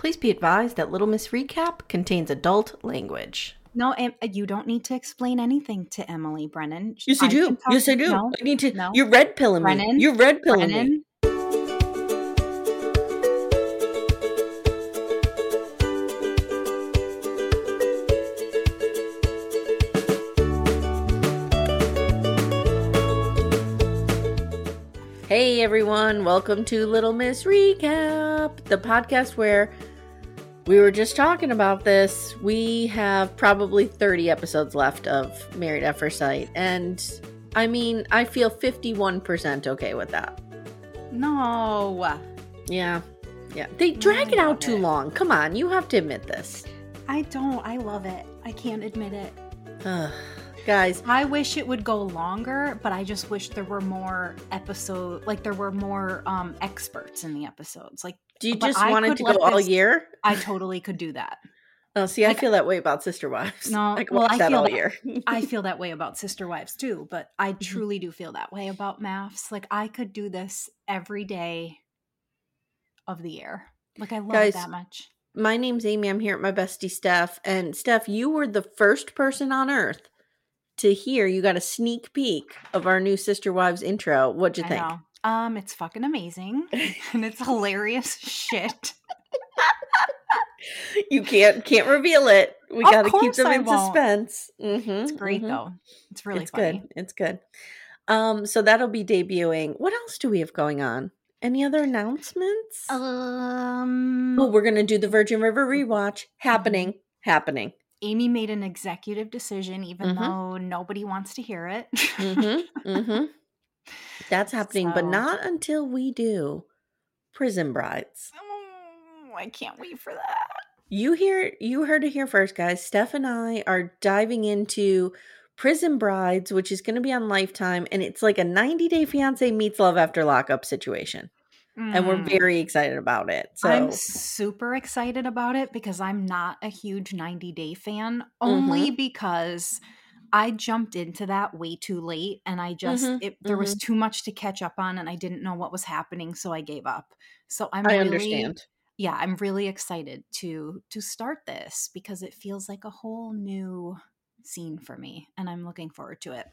Please be advised that Little Miss Recap contains adult language. No, Em- you don't need to explain anything to Emily Brennan. Yes, I, do. can talk- yes, I do. No, I need to. no. You're red pilling me. You're red pilling me. Hey everyone, welcome to Little Miss Recap, the podcast where we were just talking about this. We have probably 30 episodes left of Married at First Sight, and I mean, I feel 51% okay with that. No, Yeah. Yeah. They drag it out too it. long. Come on, you have to admit this. I don't. I love it. I can't admit it. Ugh. Guys, I wish it would go longer, but I just wish there were more episode, like there were more um experts in the episodes. Like, do you but just I want it to go all this- year? I totally could do that. Oh, see, I feel that way about Sister Wives. No, I can well, watch I that feel all that- year. I feel that way about Sister Wives too, but I mm-hmm. truly do feel that way about MAFS. Like I could do this every day of the year. Like I love Guys, it that much. My name's Amye. I'm here at my bestie Steph. And Steph, you were the first person on earth to hear. You got a sneak peek of our new Sister Wives intro. What'd you I think? know. Um, it's fucking amazing, and it's hilarious shit. You can't can't reveal it. We got to keep them I in won't. suspense. Mm-hmm, It's great though. It's really it's funny. good. It's good. Um, so that'll be debuting. What else do we have going on? Any other announcements? Um, oh, we're gonna do the Virgin River rewatch. Happening. Happening. Amye made an executive decision, even Mhm. though nobody wants to hear it. Mm-hmm. Mm-hmm. That's happening, but not until we do Prison Brides. Oh, I can't wait for that. You hear you heard it here first, guys. Steph and I are diving into Prison Brides, which is gonna be on Lifetime, and it's like a 90 day fiance meets love after lockup situation. And we're Mm. very excited about it. So I'm super excited about it because I'm not a huge 90 Day fan, Mm-hmm. only because I jumped into that way too late and I just Mhm, it, there was too much to catch up on and I didn't know what was happening, so I gave up. So I'm I really, understand. Yeah, I'm really excited to to start this because it feels like a whole new scene for me and I'm looking forward to it.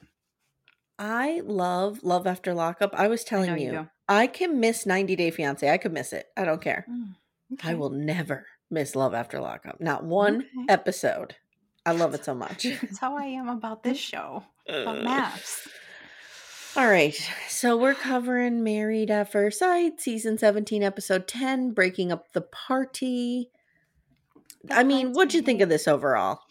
I love Love After Lockup. I was telling know you, you. I can miss 90 Day Fiance. I could miss it. I don't care. Mm, I will never miss Love After Lockup. Not one Okay. episode. I love it so much. That's how I am about this show. About MAFS. All right. So we're covering Married at First Sight, season 17, episode 10, Breaking Up the Party. I mean, what'd you think of this overall?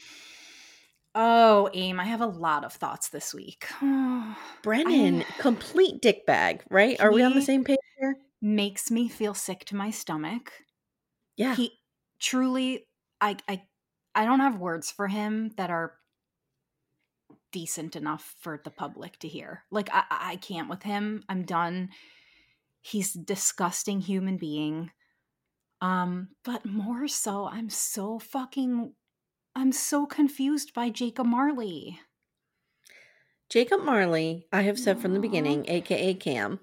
Oh, Aim, I have a lot of thoughts this week. Brennan, I- complete dick bag, right? Are we on the same page here? makes me feel sick to my stomach. Yeah. He truly I I I don't have words for him that are decent enough for the public to hear. Like I I can't with him. I'm done. He's a disgusting human being. Um, but more so, I'm so fucking I'm so confused by Jacob Marley. Jacob Marley, I have said from the beginning, aka Cam,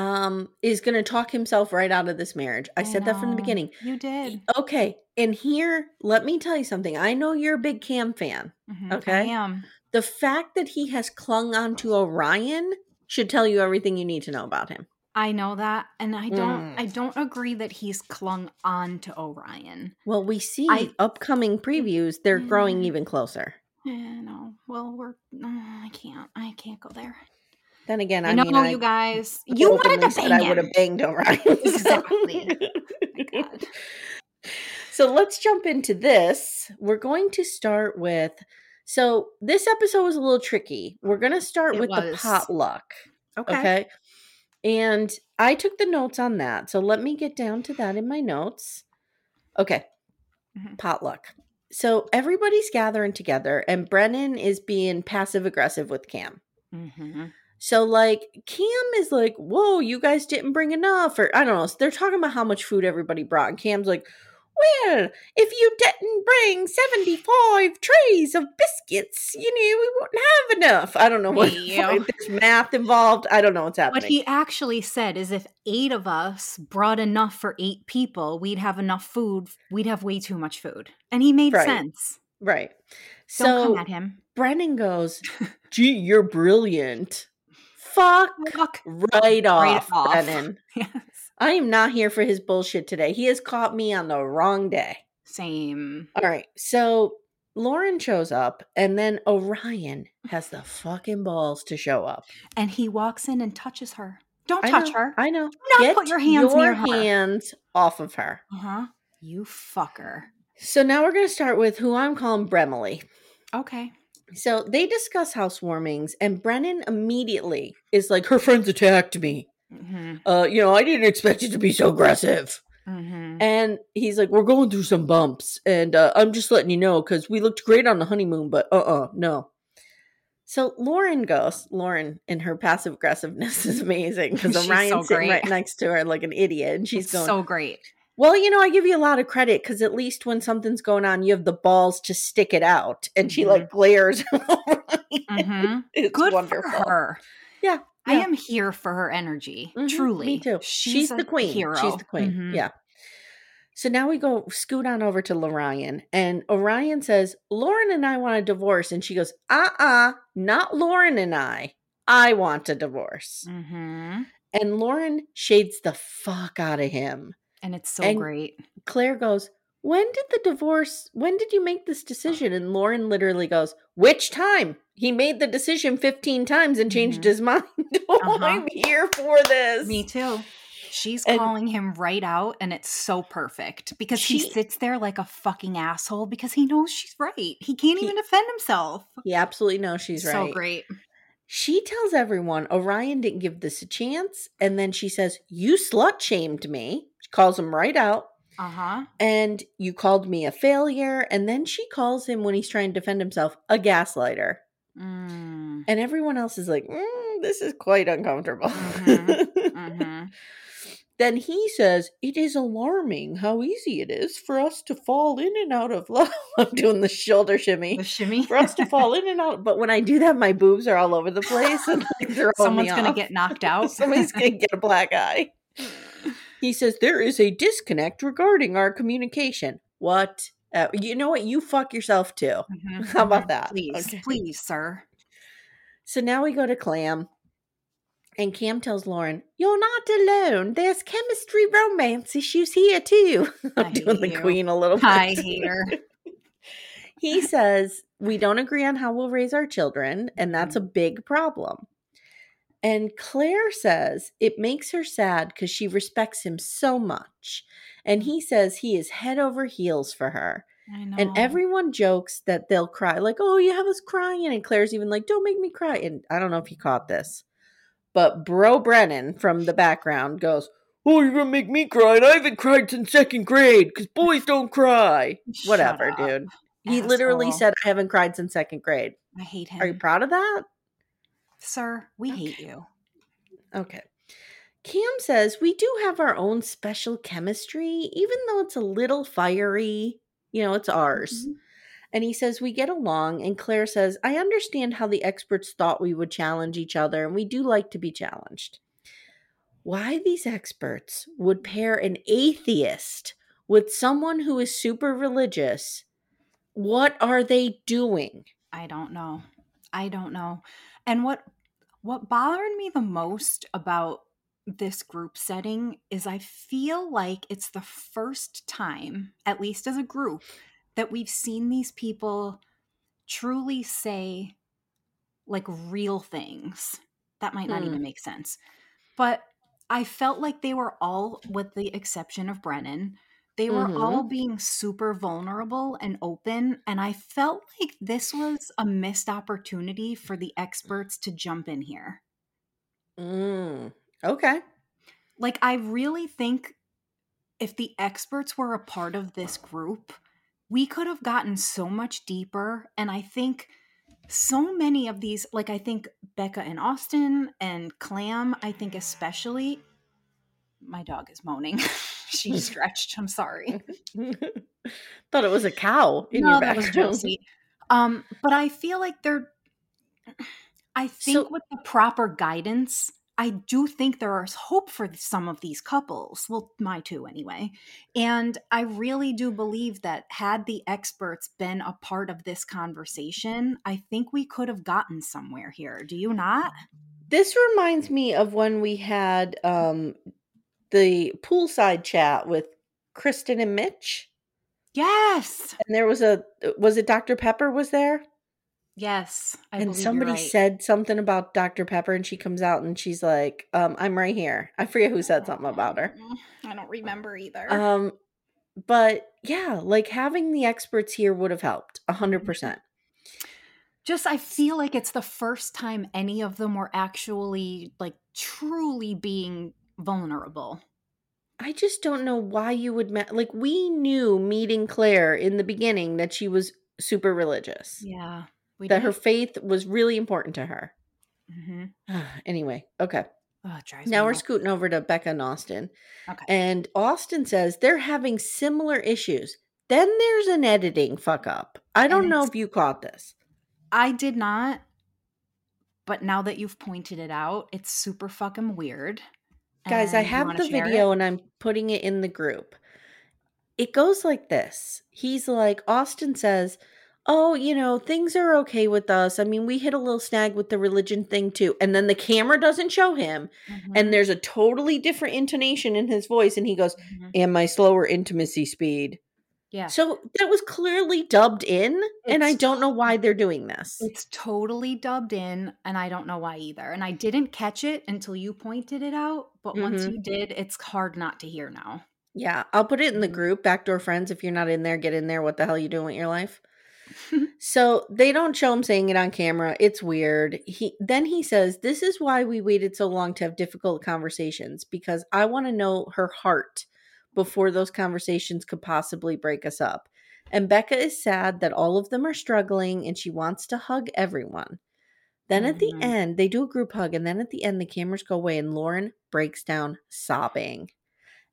um, is going to talk himself right out of this marriage. I, said that from the beginning. You did. Okay, and here, let me tell you something. I know you're a big Cam fan. Mhm, Okay. I am. The fact that he has clung on to Orion should tell you everything you need to know about him. I know that, and I don't. Mm. I don't agree that he's clung on to Orion. Well, we see I- upcoming previews, they're growing Mm. even closer. Eh, no, well, we're. uh, I can't. I can't go there. Then again, I, I, know mean, I you guys. You wanted to bang I would have banged Orion. so- Exactly. God. so let's jump into this. We're going to start with. So this episode was a little tricky. We're going to start It with the potluck. Okay. Okay. And I took the notes on that. So let me get down to that in my notes. Okay. Mhm. Potluck. So everybody's gathering together, and Brennan is being passive aggressive with Cam. Mm-hmm. So, like, Cam is like, Whoa, you guys didn't bring enough. Or I don't know. So They're talking about how much food everybody brought. And Cam's like, Well, if you didn't bring 75 trays of biscuits, you know, we wouldn't have enough. I don't know what. Yeah. There's math involved. I don't know what's happening. What he actually said is if eight of us brought enough for eight people, we'd have enough food. We'd have way too much food. And he made Right. sense. Right. Don't So come at him. Brennan goes, Gee, you're brilliant. Fuck Fuck. right off, off. Brennan. Yes. I am not here for his bullshit today. He has caught me on the wrong day. Same. All right. So Lauren shows up, and then Orion has the fucking balls to show up. And he walks in and touches her. Don't I touch know, her. I know. not Get put your hands your near her. hands off of her. Uh huh. You fucker. So now we're going to start with who I'm calling Bremily. Okay. So they discuss housewarmings, and Brennan immediately is like, her friends attacked me. Mm-hmm. Uh, you know, I didn't expect it to be so aggressive. Mm-hmm. And he's like, we're going through some bumps, and uh, I'm just letting you know because we looked great on the honeymoon, but uh uh no. So Lauren goes, Lauren in her passive aggressiveness is amazing because Orion's so sitting right next to her like an idiot, and she's It's going, so great. Well, you know, I give you a lot of credit because at least when something's going on, you have the balls to stick it out. And she like glares. Mm-hmm. It's Good wonderful. for her. Yeah, I yeah. am here for her energy. Mhm, Truly. Me too. She's, a the queen. Hero. She's the queen. Mhm. Yeah. So now we go scoot on over to Orion, and Orion says, Lauren and I want a divorce. And she goes, uh uh not Lauren and I. I want a divorce. Mhm. And Lauren shades the fuck out of him. And it's so And- great. Claire goes, When did the divorce, when did you make this decision? And Lauren literally goes, Which time? He made the decision 15 times and changed Mhm. his mind. oh, Uh-huh. I'm here for this. Me too. She's And- calling him right out, and it's so perfect because he sits there like a fucking asshole because he knows she's right. He can't He- even defend himself. He absolutely knows she's right. So great. She tells everyone Orion didn't give this a chance. And then she says, You slut shamed me. Calls him right out. Uh huh. And you called me a failure. And then she calls him, when he's trying to defend himself, a gaslighter. Mm. And everyone else is like, "Mm, This is quite uncomfortable. Mhm, hmm Then he says, It is alarming how easy it is for us to fall in and out of love. I'm doing the shoulder shimmy. The shimmy. For us to fall in and out. But when I do that, my boobs are all over the place and like, Someone's gonna get knocked out. Somebody's going to get a black eye. He says, There is a disconnect regarding our communication. What? Uh, you know what? You fuck yourself too. Mhm, How about mhm. that? Please, Okay. please, sir. So now we go to Clam. And Cam tells Lauren, You're not alone. There's chemistry romance issues here too. I I'm doing the you. queen a little bit. I hate her. he says, We don't agree on how we'll raise our children, and that's Mm-hmm. a big problem. And Claire says it makes her sad because she respects him so much. And he mm. says he is head over heels for her. I know. And everyone jokes that they'll cry, like, oh, you have us crying. And Claire's even like, don't make me cry. And I don't know if you caught this, but Bro Brennan from the background goes, oh, you're going to make me cry. And I haven't cried since second grade because boys don't cry. Shut Whatever, up, dude. He literally said, I haven't cried since second grade. I hate him. Are you proud of that? Sir, we hate you. Okay. Cam says we do have our own special chemistry, even though it's a little fiery. You know, it's ours. Mhm. And he says we get along. And Claire says, I understand how the experts thought we would challenge each other, and we do like to be challenged. Why these experts would pair an atheist with someone who is super religious, what are they doing? I don't know. I don't know. And what what bothered me the most about this group setting is I feel like it's the first time, at least as a group, that we've seen these people truly say like real things. That might not Hmm. even make sense. But I felt like they were all, with the exception of Brennan, they were Mhm. all being super vulnerable and open. And I felt like this was a missed opportunity for the experts to jump in here. Mm. Okay. Like, I really think if the experts were a part of this group, we could have gotten so much deeper. And I think so many of these, like, I think Becca and Austin and Clam, I think especially, my dog is moaning. she stretched. I'm sorry. Thought it was a cow in no, your that was. Josie. Um, but I feel like they're. I think So- with the proper guidance, I do think there is hope for some of these couples. Well, my two anyway. And I really do believe that had the experts been a part of this conversation, I think we could have gotten somewhere here. Do you not? This reminds me of when we had um the poolside chat with Kristen and Mitch. Yes. And there was a was it Dr. Pepper was there? Yes. I and somebody right. said something about Dr. Pepper and she comes out and she's like, um, I'm right here. I forget who said something about her. I don't remember either. Um but yeah, like having the experts here would have helped a hundred percent. just I feel like it's the first time any of them were actually like truly being vulnerable. I just don't know why you would ma- like we knew meeting Claire in the beginning that she was super religious. Yeah. We that her faith was really important to her. hmm anyway, okay. Oh, Now we're scooting over to Becca and Austin. Okay. And Austin says they're having similar issues. Then there's an editing fuck up. I don't know if you caught this. I did not, but now that you've pointed it out, it's super fucking weird. Guys, I have the video it? and I'm putting it in the group. It goes like this. He's like, Austin says, Oh, you know, things are okay with us. I mean, we hit a little snag with the religion thing too. And then the camera doesn't show him. Mhm, And there's a totally different intonation in his voice. And he goes, mhm. And my slower intimacy speed. Yeah. So that was clearly dubbed in. and I don't know why they're doing this. It's totally dubbed in, and I don't know why either. And I didn't catch it until you pointed it out. But once Mhm. you did, it's hard not to hear now. Yeah, I'll put it in the Mhm. group. Backdoor friends. If you're not in there, get in there. What the hell are you doing with your life? so they don't show him saying it on camera. It's weird. He then he says, "This is why we waited so long to have difficult conversations because I want to know her heart before those conversations could possibly break us up." And Becca is sad that all of them are struggling and she wants to hug everyone. Then at the Mhm. end, they do a group hug, and then at the end, the cameras go away, and Lauren breaks down sobbing.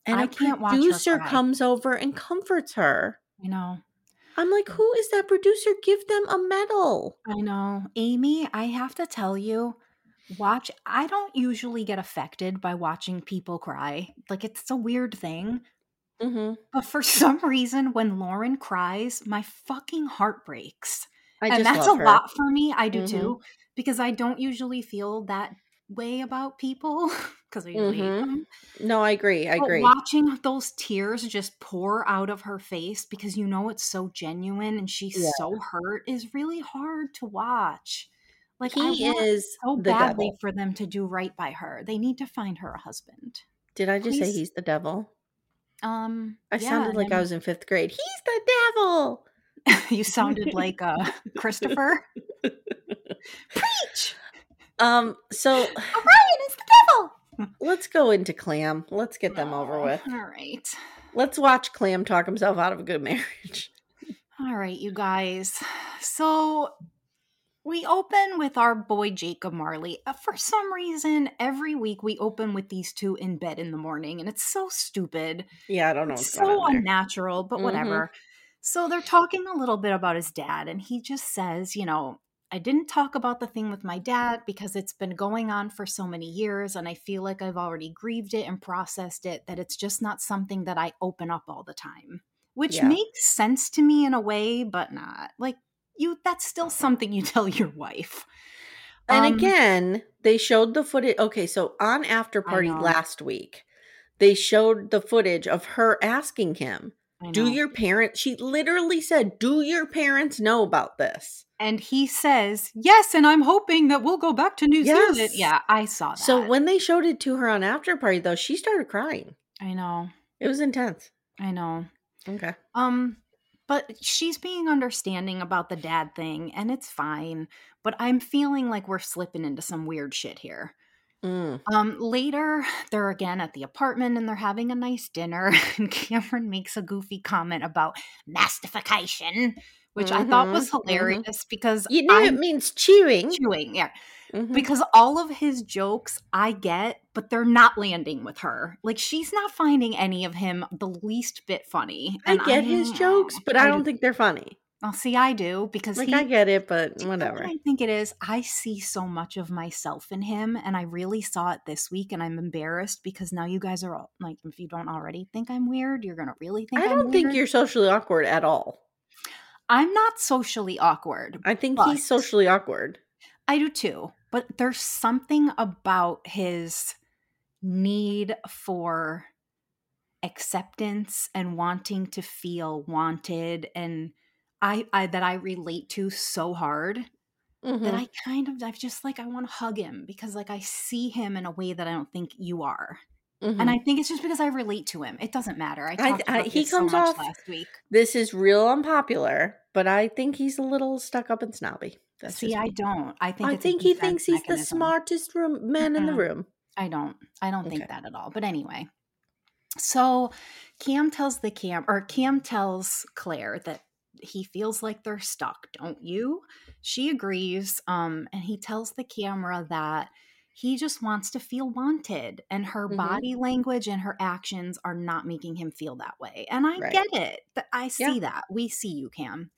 And I a can't producer comes over and comforts her. I know. I'm like, who is that producer? Give them a medal. I know. Amye, I have to tell you, watch I don't usually get affected by watching people cry. Like it's a weird thing. Mm-hmm. But for some reason, when Lauren cries, my fucking heart breaks. And that's a her. lot for me. I do Mhm. too. Because I don't usually feel that way about people. Because I usually hate Mhm. them. No, I agree. I But agree. watching those tears just pour out of her face because you know it's so genuine and she's Yeah. so hurt is really hard to watch. Like he is so the badly for them to do right by her. They need to find her a husband. Did I just say he's the devil? Um, I yeah, sounded like I was in fifth grade. He's the devil. you sounded like uh, Christopher. Preach, Um. So Orion is the devil. let's go into Clam. Let's get them over Oh, with. All right, Let's watch Clam talk himself out of a good marriage. all right, you guys. So we open with our boy Jacob Marley. Uh, for some reason, every week we open with these two in bed in the morning, and it's so stupid. Yeah, I don't know It's so going on there. unnatural, but Mhm. whatever. So they're talking a little bit about his dad, and he just says, you know, I didn't talk about the thing with my dad because it's been going on for so many years, and I feel like I've already grieved it and processed it, that it's just not something that I open up all the time. Which Yeah. makes sense to me in a way, but not. Like, you that's still something you tell your wife. And Um, again, they showed the footage. Okay, so on After Party last week, they showed the footage of her asking him, Do your parents, she literally said, Do your parents know about this? And he says, Yes, and I'm hoping that we'll go back to New Zealand. Yeah, I saw that. So when they showed it to her on After Party, though, she started crying. I know. It was intense. I know. Okay. Um, but she's being understanding about the dad thing, and it's fine. But I'm feeling like we're slipping into some weird shit here. Mm. Um, later, they're again at the apartment and they're having a nice dinner. And Cameron makes a goofy comment about mastification, which I thought was Mhm, mhm. hilarious because You know, I'm it means chewing. chewing. Yeah, Mhm. because all of his jokes I get, but they're not landing with her. Like she's not finding any of him the least bit funny. I get his jokes, but I don't do- think they're funny. I'll see. I do because Like, he, I get it, but Do you know whatever. What I think it is. I see so much of myself in him, and I really saw it this week, and I'm embarrassed because now you guys are all like, if you don't already think I'm weird, you're gonna really think I don't think you're socially awkward at all. I'm not socially awkward. I think he's socially awkward. I do too, but there's something about his need for acceptance and wanting to feel wanted and I, I that I relate to so hard that Mhm. I kind of I've just like I want to hug him because like I see him in a way that I don't think you are. Mhm. And I think it's just because I relate to him. It doesn't matter. I I- talked I- he so comes much off- last week. this is real unpopular, but I think he's a little stuck up and snobby. That's See, I don't. I think I think he thinks he's the smartest room man in the room. I don't. I don't think that at all. But anyway. So Cam tells the Cam or Cam tells Claire that he feels like they're stuck, don't you? She agrees. Um, and he tells the camera that he just wants to feel wanted and her Mhm. body language and her actions are not making him feel that way. And I Right. get it. I see Yeah. that. We see you, Cam.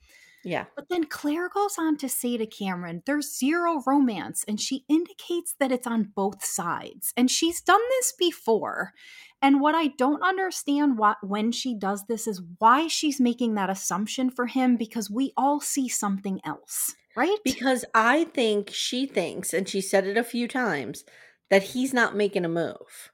Yeah. But then Claire goes on to say to Cameron, there's zero romance, and she indicates that it's on both sides. And she's done this before. And what I don't understand why, when she does this is why she's making that assumption for him because we all see something else, right? Because I think she thinks, and she said it a few times, that he's not making a move.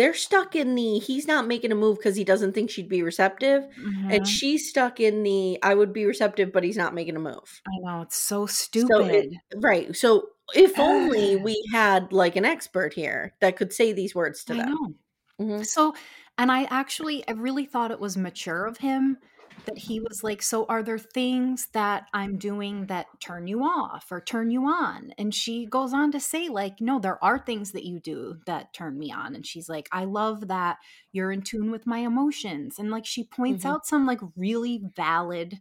They're stuck in the he's not making a move because he doesn't think she'd be receptive. Mhm. And she's stuck in the I would be receptive, but he's not making a move. I know, it's so So stupid. it- right. So if only we had like an expert here that could say these words to I them. Mhm. So, and I actually, I really thought it was mature of him that he was like, So, are there things that I'm doing that turn you off or turn you on? And she goes on to say, like, No, there are things that you do that turn me on. And she's like, I love that you're in tune with my emotions. And like, she points Mhm. out some like really valid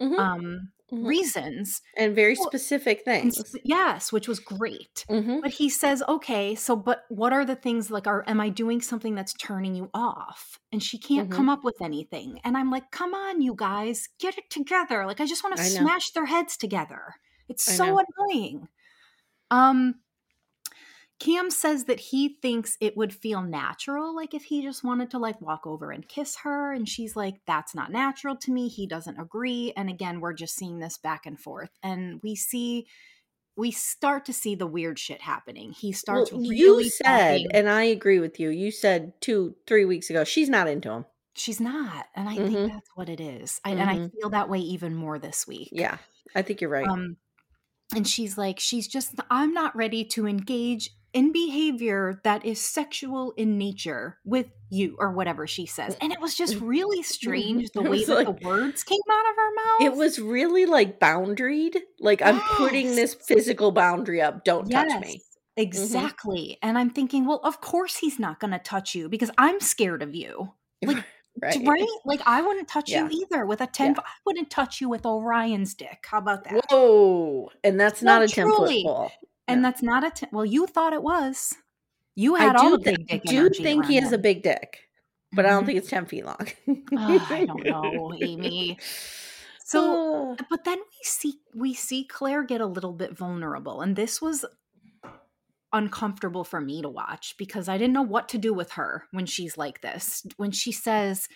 Mhm. um Mhm. reasons. and very Well, specific things. yes, which was great. Mhm. But he says, okay, so but what are the things like are am I doing something that's turning you off? And she can't Mhm. come up with anything. And I'm like, come on, you guys, get it together. Like I just want to smash their heads together. It's I so know. annoying. Um Cam says that he thinks it would feel natural, like if he just wanted to like walk over and kiss her. And she's like, that's not natural to me. He doesn't agree. And again, we're just seeing this back and forth. And we see, we start to see the weird shit happening. He starts Well, really you said, and I agree with you. You said two, three weeks ago, she's not into him. she's not. And I Mhm. think that's what it is. I, And I Mhm. feel that way even more this week. Yeah, I think you're right. Um, and she's like, she's just, I'm not ready to engage in behavior that is sexual in nature with you, or whatever she says. And it was just mm-hmm. really strange the way that like- the words came out of her mouth. it was really like boundaried. Like I'm putting this physical boundary up. Don't touch me. Yes, mm-hmm. Exactly. And I'm thinking, well, of course he's not going to touch you because I'm scared of you. Like, Right. right? Like, I wouldn't touch Yeah. you either with a 10. Yeah. I wouldn't touch you with Orion's dick. How about that? Whoa. And that's No, not a 10 foot pole. And No. that's not a. T- well, you thought it was. You I had all do, the th- big dick do think he has a big dick, but I don't Mhm. think it's 10 feet long. Ugh, I don't know, Amye. So, Oh, but then we see we see Claire get a little bit vulnerable, and this was uncomfortable for me to watch because I didn't know what to do with her when she's like this. When she says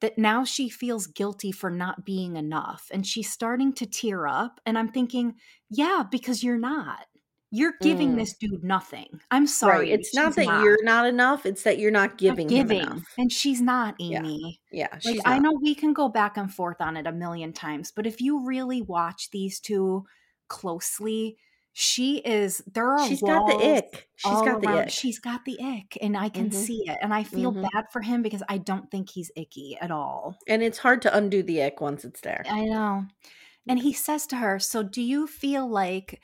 that now she feels guilty for not being enough, and she's starting to tear up, and I'm thinking, yeah, because you're not. You're giving Mm. this dude nothing. I'm sorry. right. It's not that you're not enough, it's that you're not not giving, him enough. and she's not Yeah. Amye. Yeah, Like she's I know we can go back and forth on it a million times, but if you really watch these two closely, she is there are She's got the ick. She's got the around- ick. She's got the ick, and I can Mhm. see it, and I feel Mhm. bad for him because I don't think he's icky at all. And it's hard to undo the ick once it's there. I know. And he says to her, "So do you feel like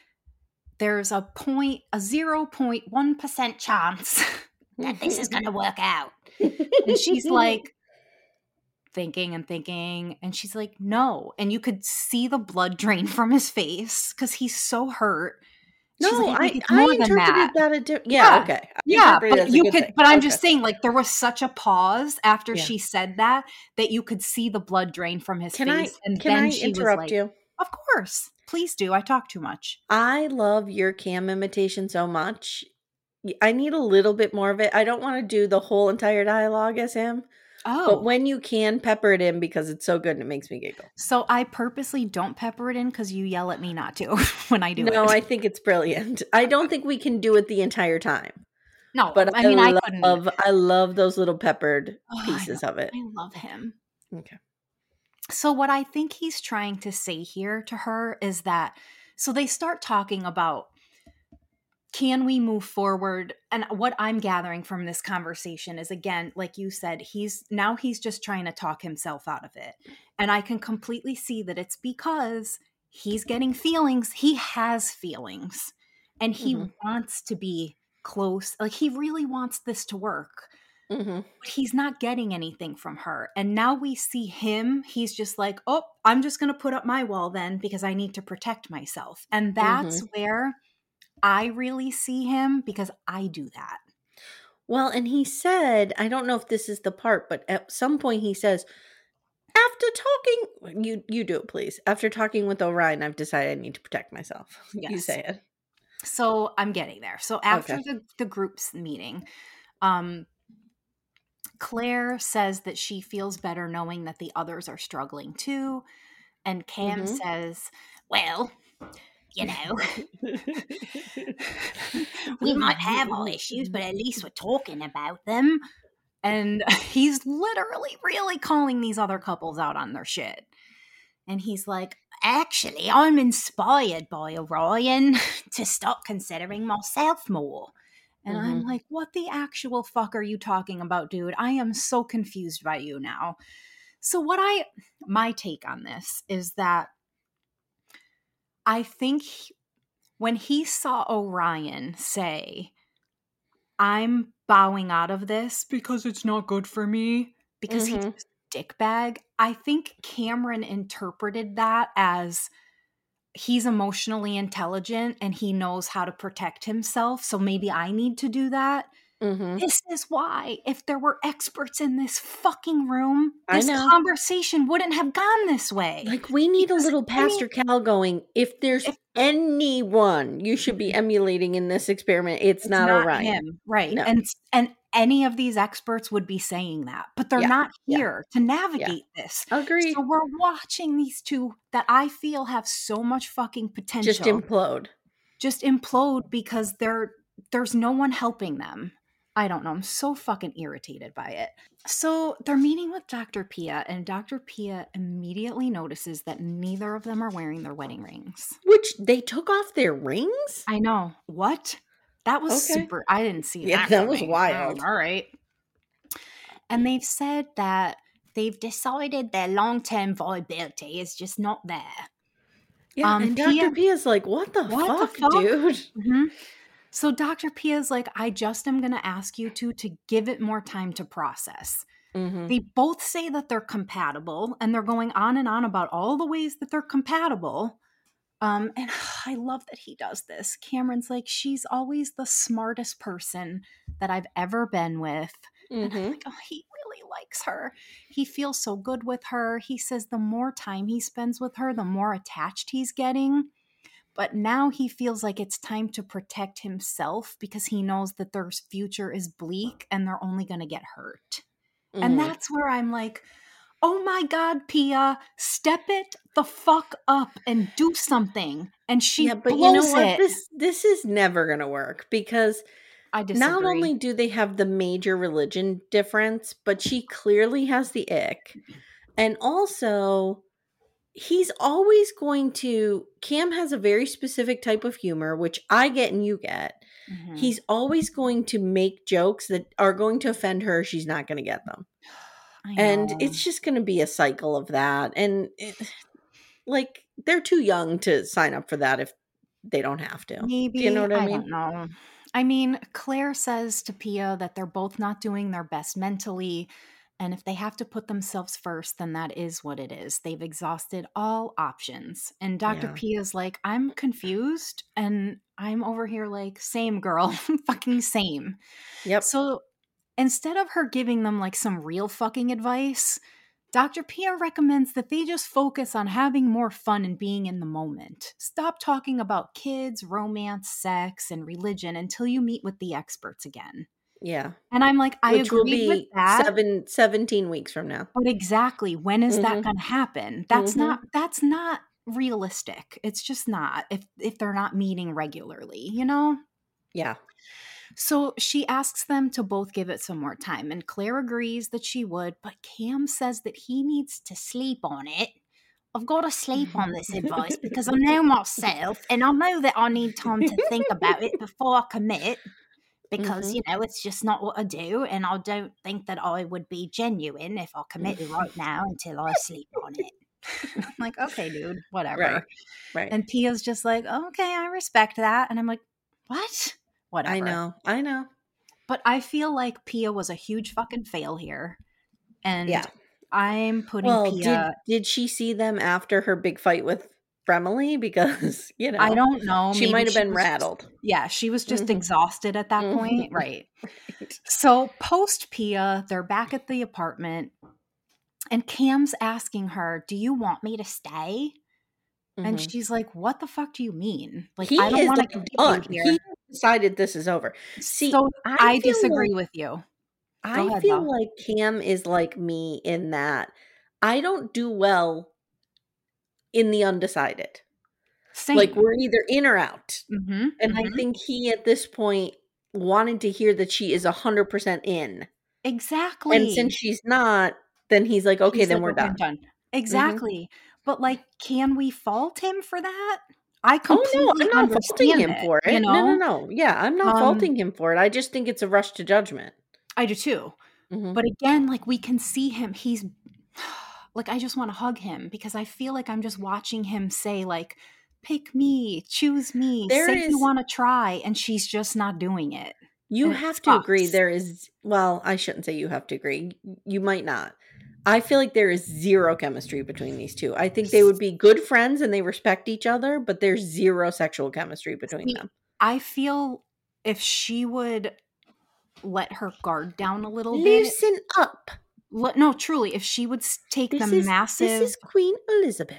there's a point, a zero point one percent chance that this is going to work out?" And she's like thinking and thinking, and she's like, "No." And you could see the blood drain from his face because he's so hurt. No, like, I, it's I interpreted that. that, a di- yeah, Yeah. okay. I Yeah, but you could. thing. But I'm Okay. just saying, like there was such a pause after Yeah. she said that that you could see the blood drain from his Can I face, and can then I she was interrupt like, you? "Of course, please do. I talk too much." I love your cam imitation so much. I need a little bit more of it. I don't want to do the whole entire dialogue as him, Oh, but when you can, pepper it in because it's so good and it makes me giggle. so I purposely don't pepper it in because you yell at me not to when I do no, it. I think it's brilliant. I don't think we can do it the entire time, no, but I mean I, love, couldn't. I love those little peppered Oh, pieces of it. I love him. Okay. So, what I think he's trying to say here to her is that so they start talking about can we move forward? And what I'm gathering from this conversation is again, like you said, he's now he's just trying to talk himself out of it. And I can completely see that it's because he's getting feelings. He has feelings and he Mhm. wants to be close. Like he really wants this to work hmm but he's not getting anything from her. And now we see him, he's just like, oh, I'm just going to put up my wall then because I need to protect myself. And that's where I really see him because I do that. Well, and he said, I don't know if this is the part, but at some point he says, after talking, you you do it, please. After talking with Orion, I've decided I need to protect myself. You say it. So I'm getting there. So after Okay. the, the group's meeting, um, Claire says that she feels better knowing that the others are struggling too. And Cam Mhm. says, well, you know, we might have our issues, but at least we're talking about them. And he's literally really calling these other couples out on their shit. And he's like, actually, I'm inspired by Orion to stop considering myself more. And I'm like, what the actual fuck are you talking about, dude? I am so confused by you now. So, what I, my take on this is that I think he- when he saw Orion say, I'm bowing out of this because it's not good for me, because he's Mhm. a dickbag, I think Cameron interpreted that as he's emotionally intelligent and he knows how to protect himself. So maybe I need to do that. Mhm. This is why, if there were experts in this fucking room, this conversation wouldn't have gone this way. Like we need a little Pastor Cal going. If there's If- anyone you should be emulating in this experiment, it's, It's not, Orion. him, right? No. And and any of these experts would be saying that, but they're Yeah, not yeah, here to navigate this. Agreed. So we're watching these two that I feel have so much fucking potential Just implode. just implode because they're there's no one helping them. I don't know. I'm so fucking irritated by it. So they're meeting with Dr. Pia, and Dr. Pia immediately notices that neither of them are wearing their wedding rings. Which they took off their rings. I know. What? That was Okay. super. I didn't see that. Yeah, that. that was wild. Oh, all right. And they've said that they've decided their long term viability is just not there. Yeah, Um, and Dr. Pia- Pia's like, what the, What the fuck, fuck? dude? Mhm. So Dr. P is like, I just am going to ask you two to give it more time to process. Mhm. They both say that they're compatible and they're going on and on about all the ways that they're compatible. Um, and I love that he does this. Cameron's like, she's always the smartest person that I've ever been with. And I'm Mhm. like, oh, he really likes her. He feels so good with her. He says the more time he spends with her, the more attached he's getting. But now he feels like it's time to protect himself because he knows that their future is bleak and they're only going to get hurt. And Mhm. that's where I'm like, oh my God, Pia, step it the fuck up and do something. and she yeah, but blows you know what? it. This this is never gonna work because I this she you know blows what? it. This this is never gonna work because I not only do they have the major religion difference, but she clearly has the ick. And also he's always going to Cam has a very specific type of humor, which I get and you get. Mhm. He's always going to make jokes that are going to offend her. She's not going to get them. And it's just going to be a cycle of that. And it, like, they're too young to sign up for that if they don't have to. Maybe Do you know what I, I mean? don't know. I mean, Claire says to Pia that they're both not doing their best mentally. And if they have to put themselves first, then that is what it is. They've exhausted all options. And Dr. Yeah. Pia's like, I'm confused. And I'm over here like, same girl, fucking same. Yep. So instead of her giving them like some real fucking advice, Dr. Pia recommends that they just focus on having more fun and being in the moment. Stop talking about kids, romance, sex, and religion until you meet with the experts again. Yeah. And I'm like, I Which will agree with that. seven, 17 weeks from now. But exactly, when is that Mhm. going to happen? That's Mhm. not that's not realistic. It's just not if if they're not meeting regularly, you know? Yeah. So she asks them to both give it some more time, and Claire agrees that she would, but Cam says that he needs to sleep on it. I've got to sleep on this advice because I know myself and I know that I need time to think about it before I commit because, Mhm. you know, it's just not what I do. And I don't think that I would be genuine if I committed right now until I sleep on it. I'm like, okay, dude, whatever. Right. Right. And Pia's just like, okay, I respect that. And I'm like, what? Whatever. I know. I know. But I feel like Pia was a huge fucking fail here. And Yeah. I'm putting Well, Pia. did did she see them after her big fight with Fremily? Because you know, I don't know. She might have been was just- rattled. yeah, she was just Mhm. exhausted at that Mhm. point. Right. So post Pia, they're back at the apartment. And Cam's asking her, Do you want me to stay? And Mhm. she's like, What the fuck do you mean? Like, he I don't want to like done. here. Decided this is over. See, so I I, disagree like- with you. I ahead, feel like Cam is like me in that I don't do well in the undecided. Same. Like we're either in or out. Mhm, And I mhm. think he at this point wanted to hear that she is 100% in. exactly. And since she's not, then he's like, okay, He's then like, we're "Okay, I'm done. Exactly. But like, can we fault him for that? I Oh completely no, I'm not faulting him it, for it. You know, No, no, no. Yeah, I'm not Um, faulting him for it. I just think it's a rush to judgment. I do too. Mhm. But again, like we can see him. He's like, I just want to hug him because I feel like I'm just watching him say like, "Pick me, choose me, There say is- you want to try," and she's just not doing it. You and it have to agree there is well, I shouldn't say you have to agree. You might not. I feel like there is zero chemistry between these two. I think they would be good friends and they respect each other, but there's zero sexual chemistry between See, them. I feel if she would let her guard down a little bit. Loosen up. le- No, truly, if she would take This the is massive this is Queen Elizabeth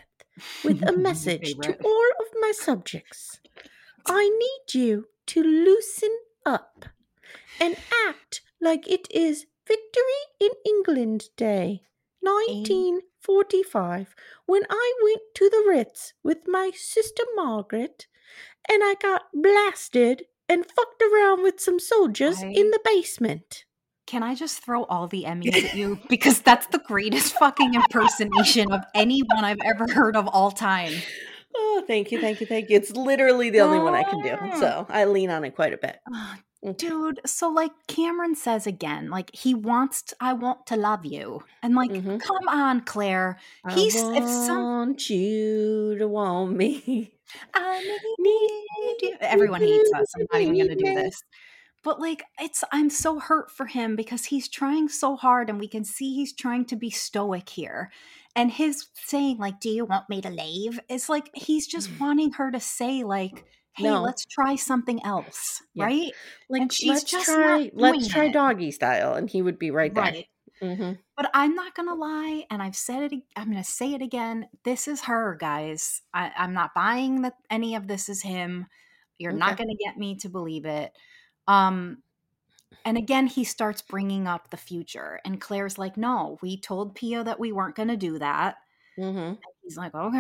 with a message to all of my subjects. I need you to loosen up and act like it is Victory in England Day, 1945, when I went to the Ritz with my sister Margaret and I got blasted and fucked around with some soldiers I- in the basement. Can I just throw all the Emmys at you? Because that's the greatest fucking impersonation of anyone I've ever heard of all time. Oh, thank you, thank you, thank you. It's literally the only one I can do. So I lean on it quite a bit. Mm. Dude, so like Cameron says again, like he wants to, I want to love you. And like, Mhm. come on, Claire. He's I if some want you to want me. I need you. Everyone hates us. I'm not even gonna do this. But like it's I'm so hurt for him because he's trying so hard and we can see he's trying to be stoic here. And his saying like, "Do you want me to leave?" is like he's just wanting her to say like, "Hey, No. let's try something else." Yeah. Right? Like And she's let's just try let's try it. doggy style and he would be right there. Right. hmm But I'm not gonna lie, and I've said it. I'm gonna say it again. This is her, guys. I, I'm not buying that any of this is him. You're not gonna get me to believe it. Um, and again, he starts bringing up the future, and Claire's like, "No, we told Pia that we weren't gonna do that." hmm He's like, "Okay,"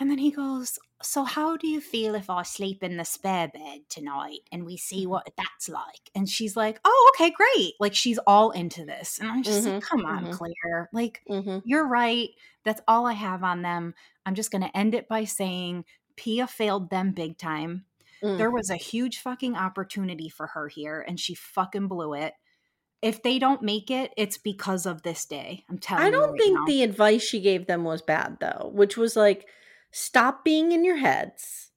and then he goes, so how do you feel if I sleep in the spare bed tonight and we see what that's like? And she's like, oh, okay, great. Like she's all into this. And I'm just Mhm, like, come on, mhm. Claire. Like, Mm-hmm. you're right. That's all I have on them. I'm just going to end it by saying Pia failed them big time. Mm. There was a huge fucking opportunity for her here and she fucking blew it. If they don't make it, it's because of this day. I'm telling you. I don't right think now. the advice she gave them was bad though, which was like stop being in your heads,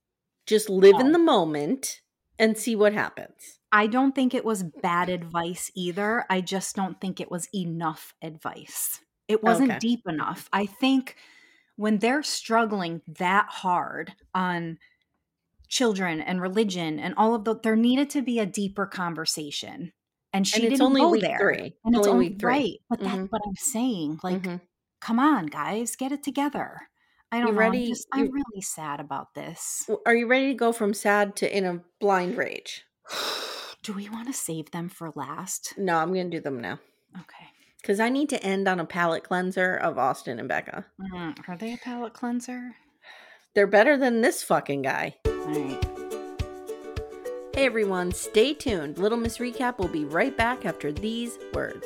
just live in the moment and see what happens. I don't think it was bad advice either. I just don't think it was enough advice. It wasn't Okay. deep enough. I think when they're struggling that hard on children and religion and all of the there needed to be a deeper conversation. And she And didn't only go there. three. And it's Only only week three. right. But that's Mhm. what I'm saying. Like, Mhm. come on, guys, get it together. I don't know. ready? I'm, just, I'm really sad about this. Are you ready to go from sad to in a blind rage? Do we want to save them for last? No, I'm going to do them now. Okay. Because I need to end on a palate cleanser of Austin and Becca. Mm, are they a palate cleanser? They're better than this fucking guy. All right. Hey everyone, stay tuned. Little Miss Recap will be right back after these words.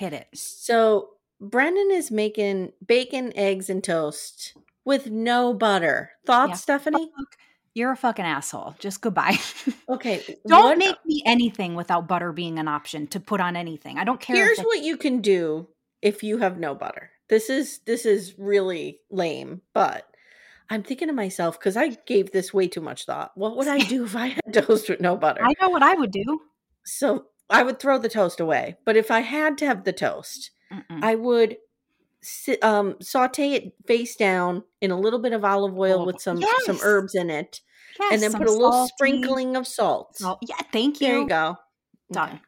Hit it. So Brennan is making bacon, eggs, and toast with no butter. Thoughts, Yeah. Stephanie? You're a fucking asshole. Just goodbye. Okay. Don't what- make me anything without butter being an option to put on anything. I don't care. Here's what you can do if you have no butter. This is this is really lame, but I'm thinking to myself because I gave this way too much thought. What would I do if I had toast with no butter? I know what I would do. so I would throw the toast away. But if I had to have the toast, Mm-mm. I would um, saute it face down in a little bit of olive oil Olive- with some some herbs in it, and then put a little salty sprinkling of salt. salt. Yeah, thank you. There you go. Done. Okay.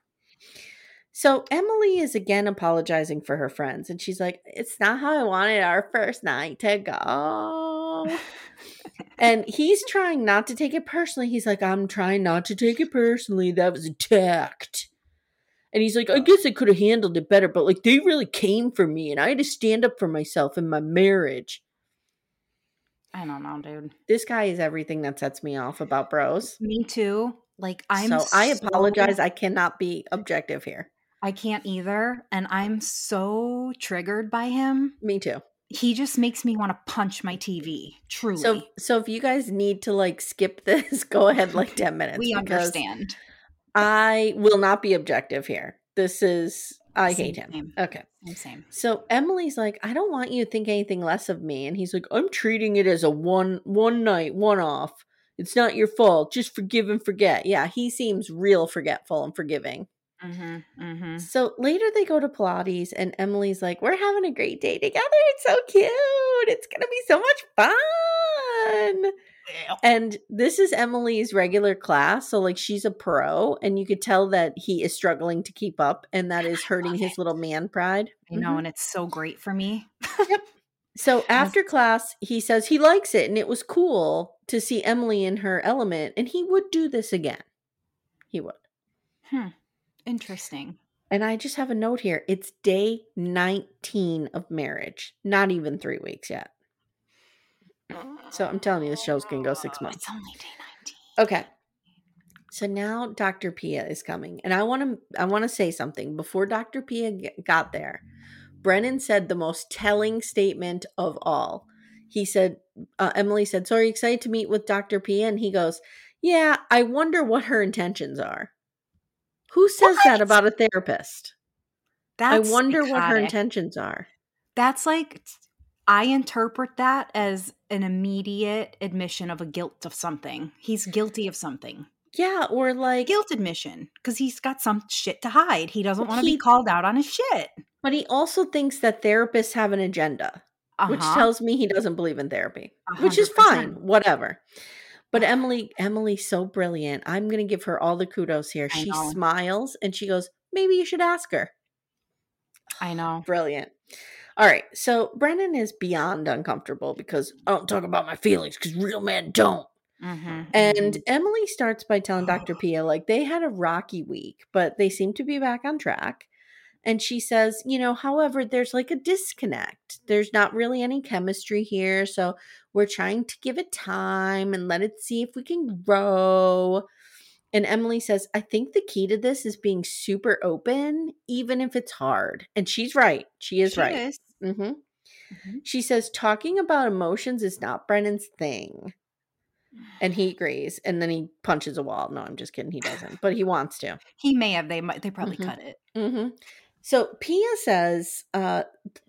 So Emily is again apologizing for her friends, and she's like, "It's not how I wanted our first night to go." and he's trying not to take it personally. He's like, "I'm trying not to take it personally. That was attacked." And he's like, "I guess I could have handled it better, but like they really came for me, and I had to stand up for myself in my marriage." I don't know, dude. This guy is everything that sets me off about bros. Me too. Like I'm. so I so- apologize. I cannot be objective here. I can't either, and I'm so triggered by him. Me too. He just makes me want to punch my TV. Truly. So, so if you guys need to like skip this, go ahead like ten minutes. we understand. I will not be objective here. This is I Same, hate him. same. Okay. Same, same. So Emily's like, I don't want you to think anything less of me, and he's like, I'm treating it as a one one night one off. It's not your fault. Just forgive and forget. Yeah, he seems real forgetful and forgiving. Mm-hmm. Mm-hmm. So later they go to Pilates, and Emily's like, We're having a great day together. It's so cute. It's going to be so much fun. And this is Emily's regular class. So, like, she's a pro, and you could tell that he is struggling to keep up, and that is hurting his little man pride. I know, Mhm. and it's so great for me. yep. So, after class, he says he likes it, and it was cool to see Emily in her element, and he would do this again. He would. Hmm. Interesting. And I just have a note here. It's day 19 of marriage, not even three weeks yet. So I'm telling you, this show's going to go six months. It's only day 19. Okay. so now Dr. Pia is coming, and I want to I want to say something before Dr. Pia g- got there. Brennan said the most telling statement of all. He said, uh, Emily said, "So are you excited to meet with Dr. Pia?" And he goes, "Yeah, I wonder what her intentions are." Who says that about a therapist? That's I wonder what her intentions are. That's like I interpret that as an immediate admission of a guilt of something. He's guilty of something. Yeah, or like, Guilt admission because he's got some shit to hide. He doesn't want to be called out on his shit. but he also thinks that therapists have an agenda. which Uh-huh. tells me he doesn't believe in therapy, A which is fine, whatever. But Emily, Emily's so brilliant. I'm going to give her all the kudos here. I She know. smiles and she goes, "Maybe you should ask her." I know. Brilliant. All right, so Brennan is beyond uncomfortable because I don't talk about my feelings because real men don't. Mhm, And mhm. Emily starts by telling Dr. Pia, like, they had a rocky week, but they seem to be back on track. And she says, you know, however, there's like a disconnect. There's not really any chemistry here. So we're trying to give it time and let it see if we can grow. And Emily says, I think the key to this is being super open, even if it's hard. And she's right. She is She right. is. hmm Mhm. She says, talking about emotions is not Brennan's thing. And he agrees. And then he punches a wall. No, I'm just kidding. He doesn't, but he wants to. He may have. They might. They probably Mhm. cut it. hmm So Pia says, uh,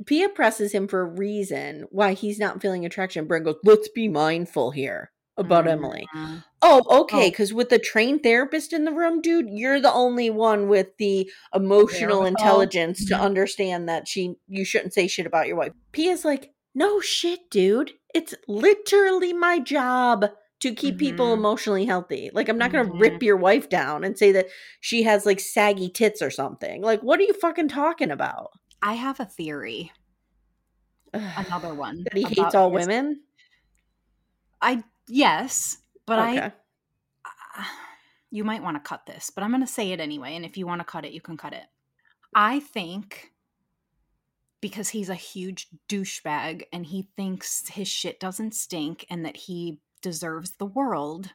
Pia presses him for a reason why he's not feeling attraction. Bren goes, let's be mindful here about Emily. Mhm. Oh, okay. Oh. Because with the trained therapist in the room, dude, you're the only one with the emotional intelligence to Mhm. understand that she you shouldn't say shit about your wife. Pia's like, no shit, dude. It's literally my job to keep people Mhm. emotionally healthy. Like, I'm not gonna Mhm. rip your wife down and say that she has like saggy tits or something. Like, what are you fucking talking about? I have a theory. Another one that he hates all his- women. I yes, but I okay. you might want to cut this, but I'm going to say it anyway. And if you want to cut it, you can cut it. I think because he's a huge douchebag and he thinks his shit doesn't stink and that he deserves the world,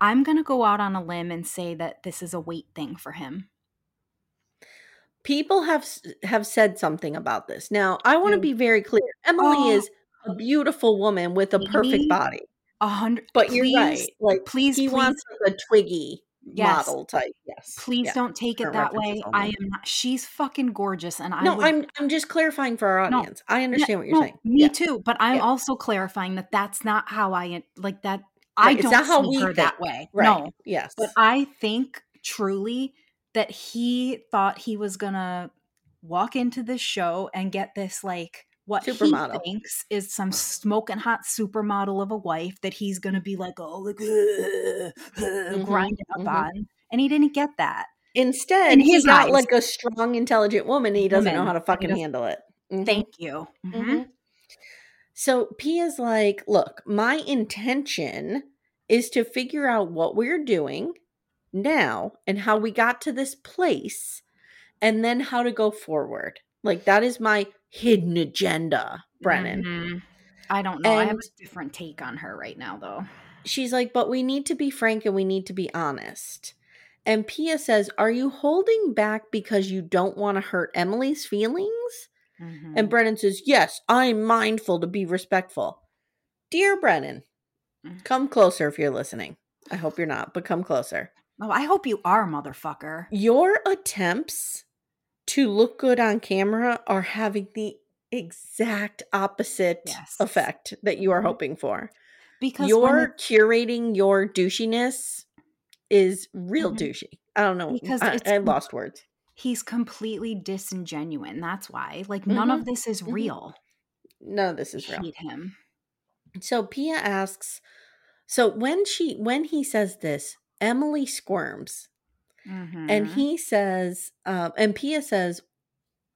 I'm going to go out on a limb and say that this is a weight thing for him. people have have said something about this. Now, I want to be very clear. Emily Oh. is a beautiful woman with a perfect body. A hundred. But you're right. Like please, he please, wants like a twiggy Yes. model type. Yes. please Yeah. don't take it Current that way. only. I am not. She's fucking gorgeous, and I No, would I'm I'm just clarifying for our No, audience. I Yeah, understand what you're no, saying. Me Yeah. too, but I'm Yeah. also clarifying that that's not how I like that. I Right, it's don't not how see we her that way. Right. No, Yes. but I think truly that he thought he was gonna walk into this show and get this like what Supermodel. he thinks is some smoking hot supermodel of a wife that he's gonna be like oh like uh, grinding up mhm. on, and he didn't get that. Instead, in he his got eyes. like a strong, intelligent woman. And he doesn't know how to fucking handle it. Mhm. Thank you. Mhm. Mhm. So Pia's like, look, my intention is to figure out what we're doing now and how we got to this place and then how to go forward. Like that is my hidden agenda, Brennan. Mhm. I don't know. I have a different take on her right now, though. She's like, but we need to be frank and we need to be honest. And Pia says, Are you holding back because you don't want to hurt Emily's feelings? Mhm. And Brennan says, Yes, I'm mindful to be respectful. Dear Brennan, Mm. come closer if you're listening. I hope you're not, but come closer. oh, I hope you are, motherfucker. Your attempts to look good on camera are having the exact opposite Yes. effect that you are Mhm. hoping for. Because when your it- curating your douchiness is real Mhm. douchey. I don't know. Because I, it's I lost words. he's completely disingenuine. That's why. Like none of this is Mhm. real. None of this is I real. hate him. So Pia asks, so when she when he says this, Emily squirms. And Mhm. he says, um, and Pia says,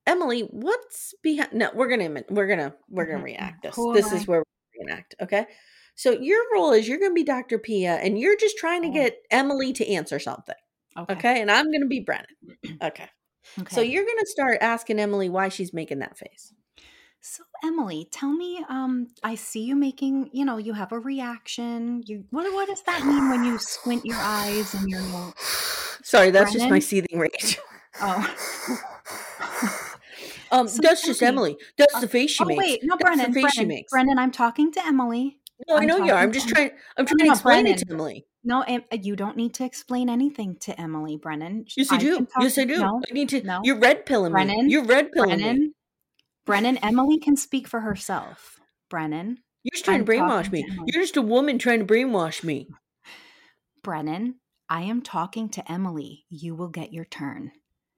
Emily, what's behind? No, we're gonna we're gonna we're gonna Mhm, react this. This is where we reenact. Okay. So your role is you're gonna be Dr. Pia, and you're just trying to get Emily to answer something. okay. Okay. And I'm gonna be Brennan. Okay. Okay. So you're gonna start asking Emily why she's making that face. So Emily, tell me, um, I see you making, you know, you have a reaction. You what what does that mean when you squint your eyes and you're Sorry, that's just my seething rage. Oh. Um, So that's just Emily. That's uh, the face she makes. oh makes. wait, no, That's Brennan, the face she Brennan, makes. Brennan, I'm talking to Emily. No, I I'm know you are. I'm just trying. I'm trying no, to explain it to Emily. No, you don't need to explain anything to Emily, Brennan. Yes, I I do. Yes, I do. No, I need to. no, You're red pilling me. Brennan, You're red pilling me. Brennan, Brennan. Emily can speak for herself. Brennan, You're just trying I'm to brainwash me. to You're just a woman trying to brainwash me. Brennan, I am talking to Emily. You will get your turn.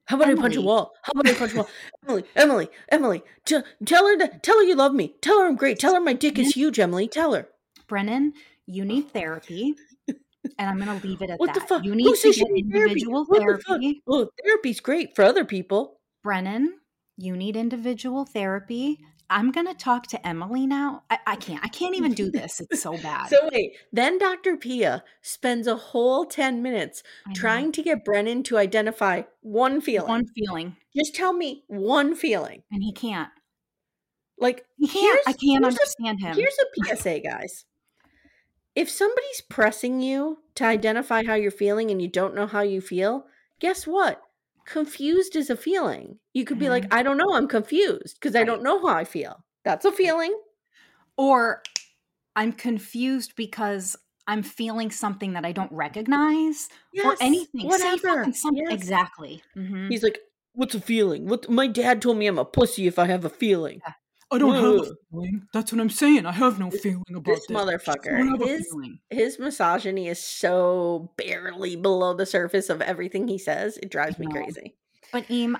How about I punch a wall? How about I punch a wall? Emily, Emily, Emily, t- tell her that. Tell her you love me. Tell her I'm great. Tell her my dick is huge. Emily, tell her. Brennan, you need therapy, and I'm going to leave it at What the fuck? You Who need to get need therapy? individual What the therapy. Oh, therapy's great for other people. Brennan, you need individual therapy. I'm going to talk to Emily now. I, I can't. I can't even do this. It's so bad. So wait, then Dr. Pia spends a whole 10 minutes trying to get Brennan to identify one feeling. One feeling, Just tell me one feeling. and he can't. Like He can't. I can't understand a him. here's a PSA, guys. If somebody's pressing you to identify how you're feeling and you don't know how you feel, guess what? Confused is a feeling. You could be like, Mhm. I don't know, I'm confused because I don't know how I feel. That's a feeling. Or I'm confused because I'm feeling something that I don't recognize or anything. Whatever. Yes. Exactly. Mhm. He's like, "What's a feeling? What? My dad told me I'm a pussy if I have a feeling." I don't have a feeling. That's what I'm saying. I have no feeling about This this. Motherfucker, his his misogyny is so barely below the surface of everything he says. It drives me crazy. But Eam,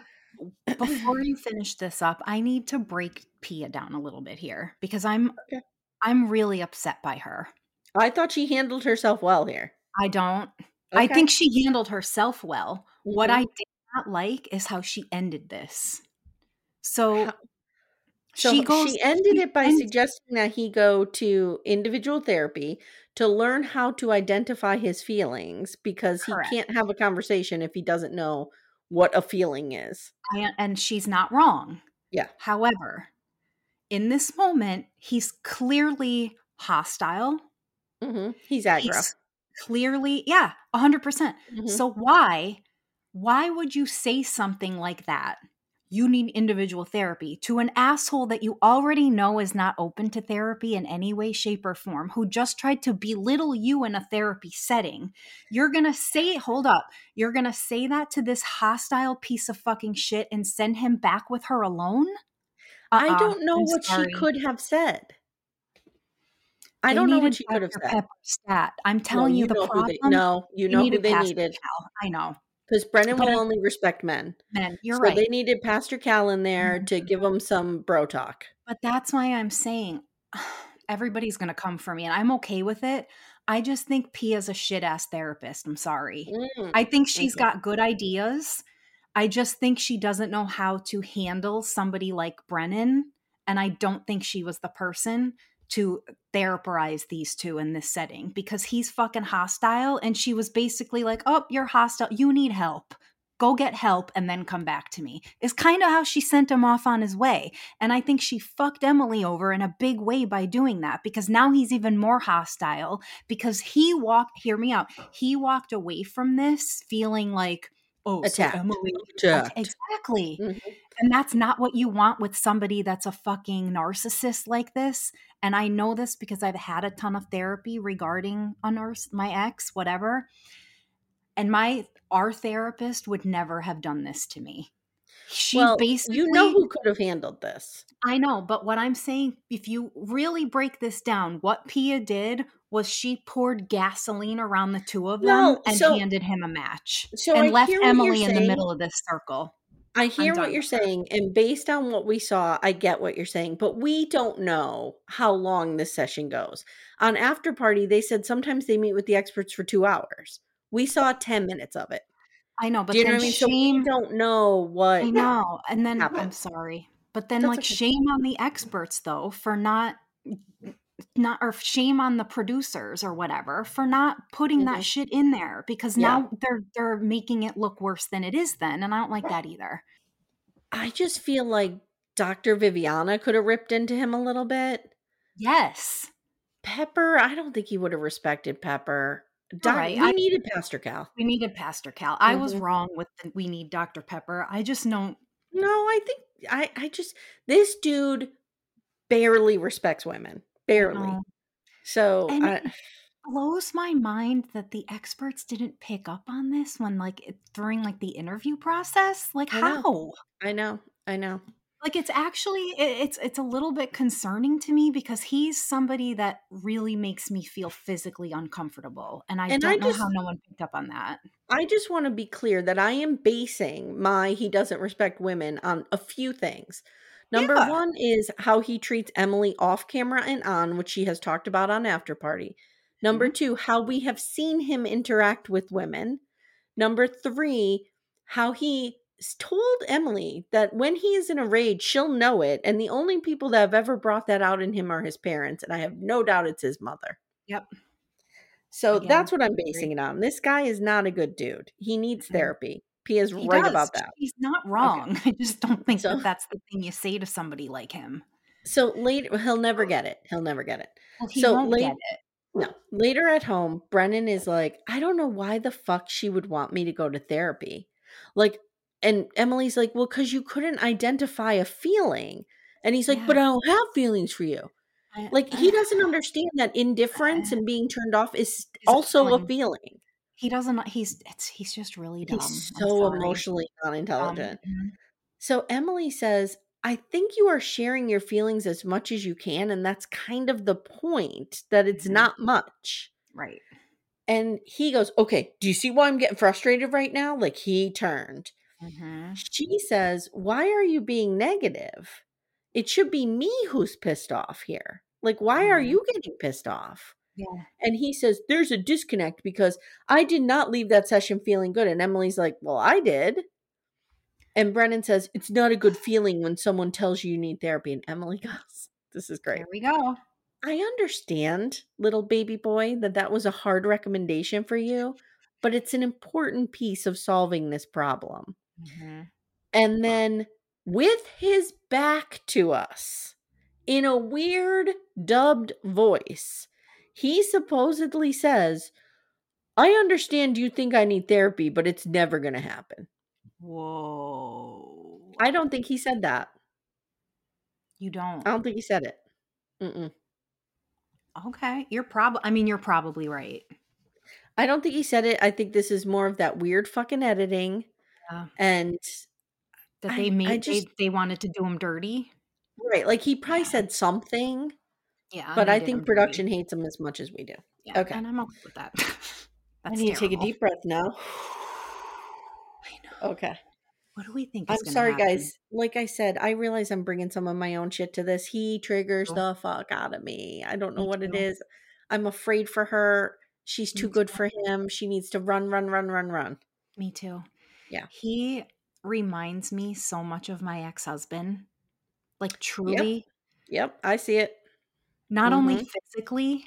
before you finish this up, I need to break Pia down a little bit here because I'm Okay. I'm really upset by her. I thought she handled herself well here. I don't. I think she handled herself well. What Mhm. I did not like is how she ended this. So How- So she she, ended it by ends- suggesting that he go to individual therapy to learn how to identify his feelings because he can't have a conversation if he doesn't know what a feeling is. I, and she's not wrong. Yeah. However, in this moment, he's clearly hostile. hmm He's aggro. He's clearly, yeah, 100%. percent Mhm. So why why would you say something like that? You need individual therapy to an asshole that you already know is not open to therapy in any way shape or form who just tried to belittle you in a therapy setting. You're going to say, hold up. You're going to say that to this hostile piece of fucking shit and send him back with her alone? I Uh-uh, don't know I'm what sorry. she could have said. I They don't know what she could have said. Stat. I'm telling you, the know problem. they, no, you know who they needed. I know. Because Brennan But will only respect men. Men, you're so right. they needed Pastor Cal in there to Mhm. give them some bro talk. But that's why I'm saying everybody's going to come for me, and I'm okay with it. I just think Pia's a shit ass therapist. I'm sorry. Mm, I think she's okay. got good ideas. I just think she doesn't know how to handle somebody like Brennan. And I don't think she was the person to therapize these two in this setting because he's fucking hostile. And she was basically like, Oh, you're hostile. You need help. Go get help and then come back to me. Is kind of how she sent him off on his way. And I think she fucked Emily over in a big way by doing that because now he's even more hostile because he walked, hear me out, he walked away from this feeling like, Oh, Attacked. so Emily. Attacked. exactly. Mhm. And that's not what you want with somebody that's a fucking narcissist like this. And I know this because I've had a ton of therapy regarding a nurse, my ex, whatever. And my our therapist would never have done this to me. She well, basically you know who could have handled this. I know, but what I'm saying, if you really break this down, what Pia did was she poured gasoline around the two of them No, and so- handed him a match so and I left hear what you're Emily in the middle of this circle. I hear what you're saying, and based on what we saw, I get what you're saying, but we don't know how long this session goes. On After Party, they said sometimes they meet with the experts for two hours. We saw 10 minutes of it. I know, but Do you know then what I mean? So we shame. don't know what. I know, and then I'm sorry, but then That's like okay. shame on the experts though for not not or shame on the producers or whatever for not putting Mhm. that shit in there because Yeah. now they're they're making it look worse than it is then and I don't like that either. I just feel like Dr. Viviana could have ripped into him a little bit. Yes. Pepper, I don't think he would have respected Pepper. Doc, right, we I- needed Pastor Cal. We needed Pastor Cal. I was Mhm. wrong with the, we need Dr. Pepper. I just don't. No, I think I I just this dude barely respects women. Barely. know. So And I, it blows my mind that the experts didn't pick up on this when like it- during like the interview process. Like I know. how? I know. I know. Like it's actually it, it's it's a little bit concerning to me because he's somebody that really makes me feel physically uncomfortable, and I And don't I know how no one picked up on that. I just want to be clear that I am basing my he doesn't respect women on a few things. Number Yeah. one is how he treats Emily off camera and on, which she has talked about on After Party. Number two, how we have seen him interact with women. Number three, how he told Emily that when he is in a rage, she'll know it. And the only people that have ever brought that out in him are his parents. And I have no doubt it's his mother. Yep. So Again, that's what I'm basing it on. This guy is not a good dude. He needs Mhm. therapy. P is He right does. about that. He's not wrong. I just don't think So- that that's the thing you say to somebody like him. So later, he'll never get it. He'll never get it. Well, he So won't late- get it. No. Later at home, Brennan is like, I don't know why the fuck she would want me to go to therapy. Like, and Emily's like, well, because you couldn't identify a feeling. And he's like, Yeah. but I don't have feelings for you. I- Like, he doesn't understand that indifference and being turned off is also a feeling. feeling. He doesn't. He's it's he's just really dumb. He's so emotionally non Um, intelligent. mhm. So Emily says, I think you are sharing your feelings as much as you can. And that's kind of the point that it's Mhm. not much. Right. And he goes, Okay, do you see why I'm getting frustrated right now? Like he turned. Mhm. She says, Why are you being negative? It should be me who's pissed off here. Like, why are Mhm. you getting pissed off? Yeah. And he says, There's a disconnect because I did not leave that session feeling good. And Emily's like, Well, I did. And Brennan says, It's not a good feeling when someone tells you you need therapy. And Emily goes, This is great. Here we go. I understand, little baby boy, that that was a hard recommendation for you, but it's an important piece of solving this problem. Mhm. And then, with his back to us, in a weird dubbed voice, he supposedly says, I understand you think I need therapy, but it's never going to happen. Whoa. I don't think he said that. you don't. I don't think he said it. Mm-mm. Okay. You're probably. I mean, you're probably right. I don't think he said it. I think this is more of that weird fucking editing. Yeah. And That they I made. just- they, they wanted to do him dirty. right, like he probably Yeah. said something, Yeah. but I think production hates him as much as we do. Yeah, okay. And I'm okay with that. I need to take a deep breath now. I know. Okay. What do we think? I'm sorry, happen? guys. Like I said, I realize I'm bringing some of my own shit to this. He triggers Cool. the fuck out of me. I don't know Me what it too. is. I'm afraid for her. She's too good too. for him. She needs to run, run, run, run, run. Me too. Yeah. He reminds me so much of my ex husband. Like truly, Yep, I see it. Not only Mhm. physically,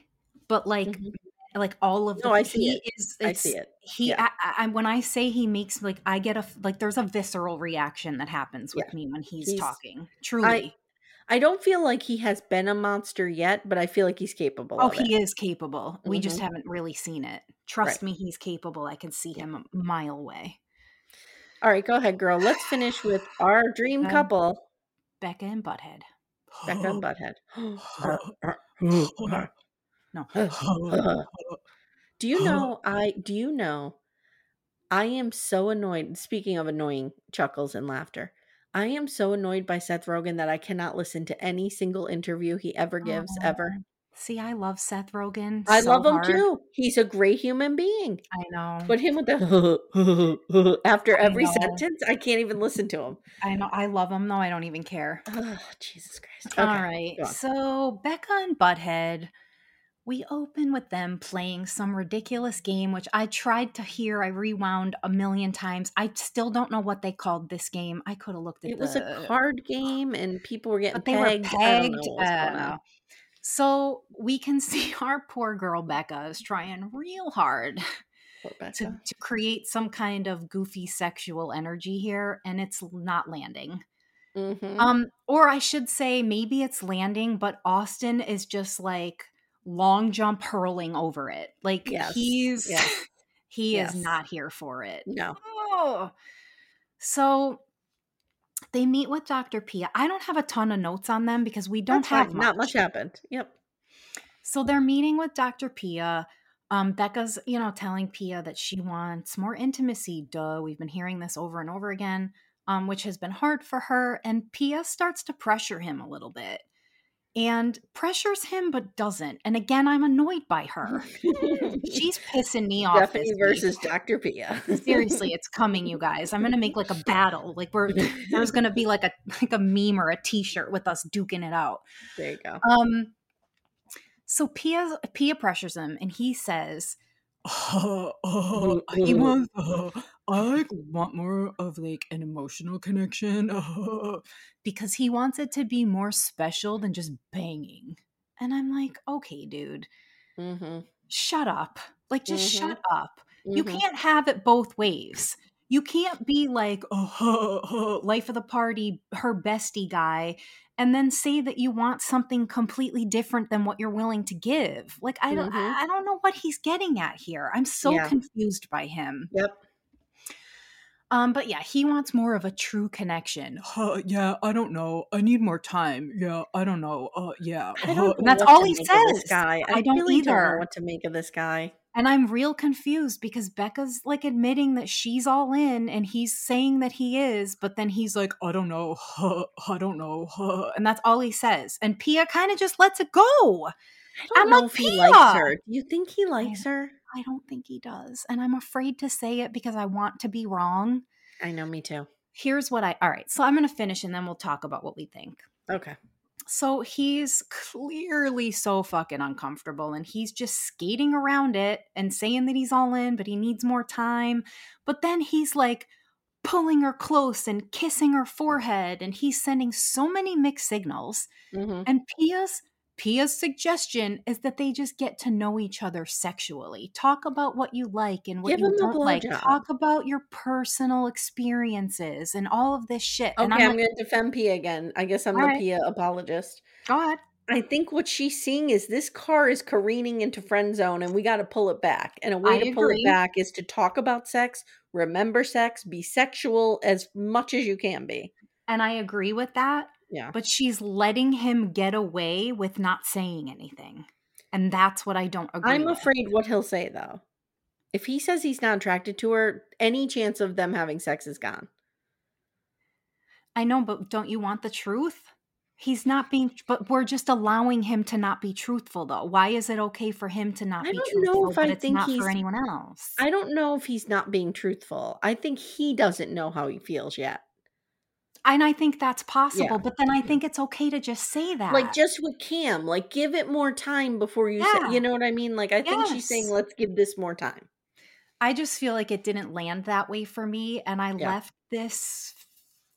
but like Mhm. like all of the No, I see he it. is I it's, see it. He Yeah. I, I, when I say he makes like I get a like there's a visceral reaction that happens with Yeah. me when he's, He's- talking. Truly. I don't feel like he has been a monster yet, but I feel like he's capable Oh, of it. he is capable. We just Mhm. haven't really seen it. Trust Right. me, he's capable. I can see him a mile away. All right, go ahead, girl. Let's finish with our dream Um, couple, Becca and Butthead. Becca and Butthead. No. do you know I do you know I am so annoyed speaking of annoying chuckles and laughter. I am so annoyed by Seth Rogen that I cannot listen to any single interview he ever gives ever. See, I love Seth Rogen. I so love him hard. too. He's a great human being. I know. But him with the after every know. sentence, I can't even listen to him. I know. I love him though. I don't even care. Oh, Jesus Christ. All Okay, right. go on. So Becca and Butthead, we open with them playing some ridiculous game, which I tried to hear. I rewound a million times. I still don't know what they called this game. I could have looked at It was a card game and people were getting but they pegged. were I don't pegged. Know what was I going don't on. know. So we can see our poor girl Becca is trying real hard to, to create some kind of goofy sexual energy here, and it's not landing. Mhm. Um, or I should say maybe it's landing, but Austin is just like long jump hurling over it. Like Yes, he's yes, he yes. is not here for it. no. Oh. So they meet with Dr. Pia. I don't have a ton of notes on them because we don't That's have fine. Not much happened. Yep. So they're meeting with Dr. Pia. Um, Becca's, you know, telling Pia that she wants more intimacy. Duh, we've been hearing this over and over again, um, which has been hard for her. And Pia starts to pressure him a little bit and pressures him, but doesn't. And again, I'm annoyed by her. She's pissing me off. Stephanie this week. versus Dr. Pia. Seriously, it's coming, you guys. I'm gonna make like a battle. Like we're there's gonna be like a like a meme or a T-shirt with us duking it out. there you go. Um. So Pia Pia pressures him, and he says, Uh, uh, he wants. Uh, I like want more of like an emotional connection. Uh, because he wants it to be more special than just banging. And I'm like, okay, dude, Mm-hmm. shut up. Like, just Mhm. shut up. You Mhm. can't have it both ways. You can't be like, oh, life of the party, her bestie guy, and then say that you want something completely different than what you're willing to give. Like, I don't, Mhm. I don't know what he's getting at here. I'm so Yeah. confused by him. Yep. Um, but yeah, he wants more of a true connection. uh, yeah, I don't know. I need more time. Yeah, I don't know. Uh, yeah. I uh, don't that's all he says. guy. I, I don't really don't either. know what to make of this guy. And I'm real confused because Becca's like admitting that she's all in and he's saying that he is, but then he's like, I don't know. Uh, I don't know. Uh, and that's all he says. And Pia kind of just lets it go. I know like, if he Pia! likes her. Do you think he likes her? I don't think he does. And I'm afraid to say it because I want to be wrong. I know, me too. Here's what I, all right, so I'm going to finish and then we'll talk about what we think. Okay. So he's clearly so fucking uncomfortable and he's just skating around it and saying that he's all in, but he needs more time. But then he's like pulling her close and kissing her forehead and he's sending so many mixed signals. Mm-hmm. And Pia's Pia's suggestion is that they just get to know each other sexually. Talk about what you like and what Give you don't like. blowjob. Talk about your personal experiences and all of this shit. Okay, and I'm, I'm, like, going to defend Pia again. I guess I'm the right. Pia apologist. God. I think what she's seeing is this car is careening into friend zone and we got to pull it back. And a way I to pull it back is to talk about sex, remember sex, be sexual as much as you can be. And I agree with that. Yeah. but she's letting him get away with not saying anything. And that's what I don't agree I'm with. afraid what he'll say though. If he says he's not attracted to her, any chance of them having sex is gone. I know, but don't you want the truth? He's not being but we're just allowing him to not be truthful though. Why is it okay for him to not I be don't know truthful if but I it's think not he's- for anyone else? I don't know if he's not being truthful. I think he doesn't know how he feels yet. And I think that's possible, Yeah. but then I think it's okay to just say that. Like just with Cam, like give it more time before you Yeah. say, you know what I mean? Like I think she's saying let's give this more time. I just feel like it didn't land that way for me and I Yeah. left this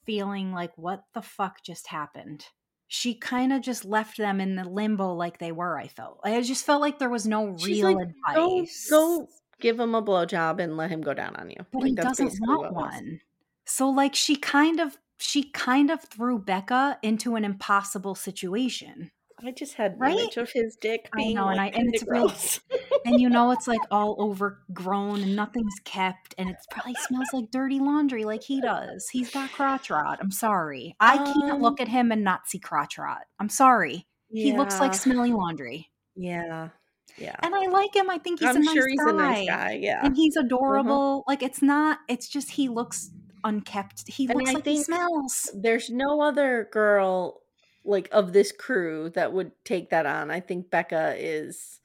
feeling like what the fuck just happened. She kind of just left them in the limbo like they were, I felt. I just felt like there was no She's real like, advice. go give him a blowjob and let him go down on you. but Like, he doesn't want what it was. one. So like she kind of she kind of threw Becca into an impossible situation. I just had Right? image of his dick I being know, and I- and it's real- and you know it's like all overgrown and nothing's kept and it probably smells like dirty laundry like he does he's got crotch rot i'm sorry i can't Um, look at him and not see crotch rot i'm sorry he looks like smelly laundry Yeah. Yeah. and i like him i think he's I'm a nice sure he's guy a nice guy. Yeah. and he's adorable like it's not it's just he looks unkept he And looks I like he smells There's no other girl like of this crew that would take that on. I think Becca is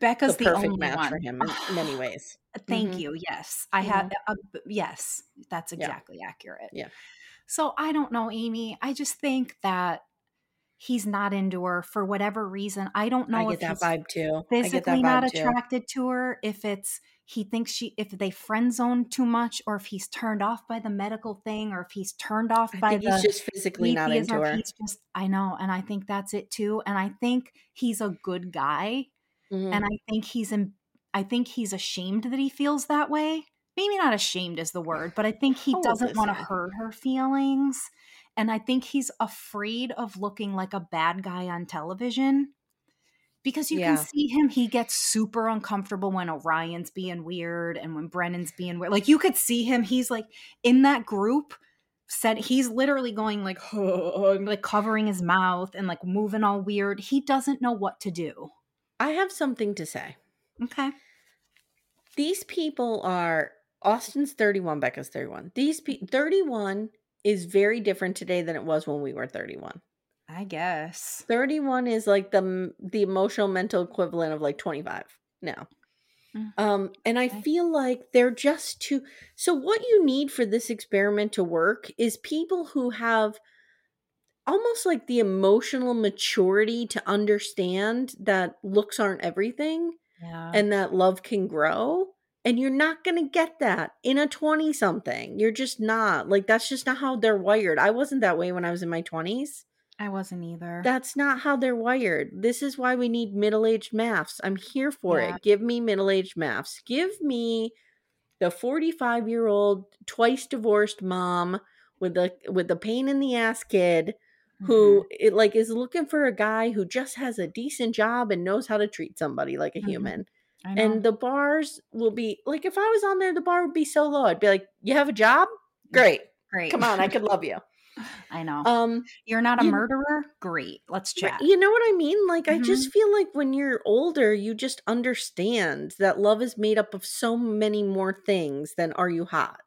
becca's the the, perfect only match one. for him in many ways. Thank Mhm. you. Yes, I have. Uh, yes, that's Yeah. exactly accurate. Yeah. So I don't know, Amye. I just think that he's not into her for whatever reason. I don't know I if get that he's vibe too. I get physically that not vibe too. attracted to her, if it's he thinks she, if they friend zone too much, or if he's turned off by the medical thing, or if he's turned off I by the he's just physically not into her. He's just, I know, and I think that's it too. And I think he's a good guy Mhm. and I think he's in, I think he's ashamed that he feels that way. Maybe not ashamed is the word, but I think he doesn't want to hurt her feelings. and I think he's afraid of looking like a bad guy on television because you Yeah. can see him he gets super uncomfortable when Orion's being weird and when Brennan's being weird. Like you could see him he's like in that group said he's literally going like like covering his mouth and like moving all weird. He doesn't know what to do. I have something to say. Okay. These people are Austin's 31, Becca's 31. These pe- 31 is very different today than it was when we were 31. I guess. 31 is like the the emotional mental equivalent of like 25 now. Mm. Um and I feel like they're just too So what you need for this experiment to work is people who have almost like the emotional maturity to understand that looks aren't everything Yeah. and that love can grow. And you're not going to get that in a 20 something. You're just not. Like, that's just not how they're wired. I wasn't that way when I was in my 20s. I wasn't either. That's not how they're wired. This is why we need middle aged MAFS. I'm here for Yeah. it. Give me middle aged MAFS. Give me the 45 year old, twice divorced mom with the with the pain in the ass kid who Mm-hmm. it like is looking for a guy who just has a decent job and knows how to treat somebody like a Mhm. human. And the bars will be like if I was on there, the bar would be so low. I'd be like, "You have a job? Great, Great. come on, I could love you." I know. Um, You're not a you- murderer? Great. Let's chat. You know what I mean? Like, I Mhm. just feel like when you're older, you just understand that love is made up of so many more things than are you hot?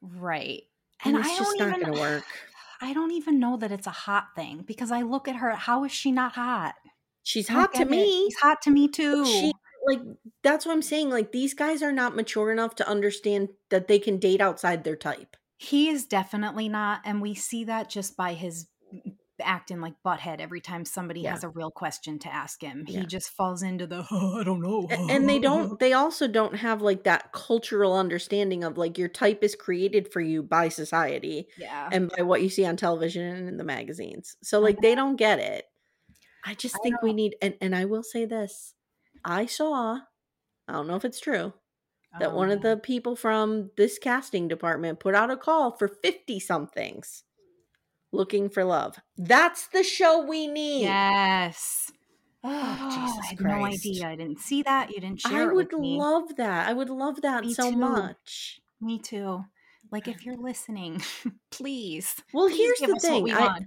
Right. And, And it's I just don't going to work. I don't even know that it's a hot thing because I look at her. How is she not hot? She's hot to get it. me. She's hot to me too. She like that's what I'm saying. Like these guys are not mature enough to understand that they can date outside their type. He is definitely not, and we see that just by his acting like butthead every time somebody Yeah. has a real question to ask him. Yeah. He just falls into the Oh, I don't know. And they don't they also don't have like that cultural understanding of like your type is created for you by society yeah. and by what you see on television and in the magazines. So like they mm-hmm. don't get it. I just I think we need and, and I will say this. I saw I don't know if it's true that one of Um, the people from this casting department put out a call for 50 somethings looking for love. That's the show we need. yes. Oh, Oh, Jesus I had Christ. no idea. I didn't see that. You didn't share I it would with me. love that. I would love that Me so too. much. Me too. Like if you're listening, please. Well, please here's the thing. I.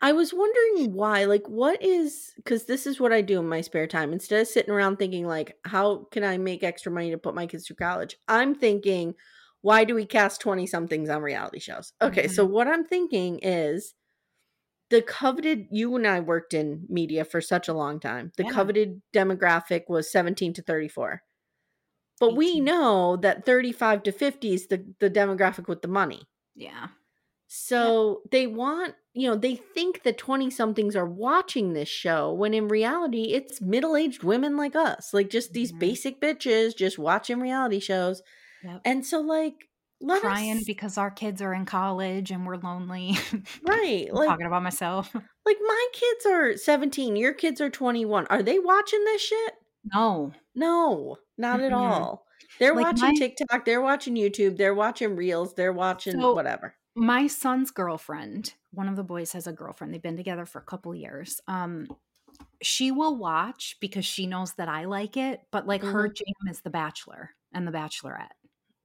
I was wondering why, like, what is because this is what I do in my spare time. Instead of sitting around thinking, like, how can I make extra money to put my kids through college? I'm thinking, why do we cast 20 somethings on reality shows? Okay, so mm-hmm. what I'm thinking is the coveted, you and I worked in media for such a long time. The Yeah. coveted demographic was 17 to 34. But we know that 35 to 50 is the, the demographic with the money. Yeah. So they want, you know, they think the 20 somethings are watching this show when in reality it's middle aged women like us, like just these Mhm. basic bitches just watching reality shows. Yep. And so, like, let Crying us, because our kids are in college and we're lonely. right? Like, talking about myself. like my kids are 17, your kids are 21. Are they watching this shit? No. No, not at all. They're Like, watching my- TikTok, they're watching YouTube, they're watching Reels, they're watching So- whatever. My son's girlfriend, one of the boys has a girlfriend. They've been together for a couple years. Um she will watch because she knows that I like it, but like her jam is The Bachelor and The Bachelorette.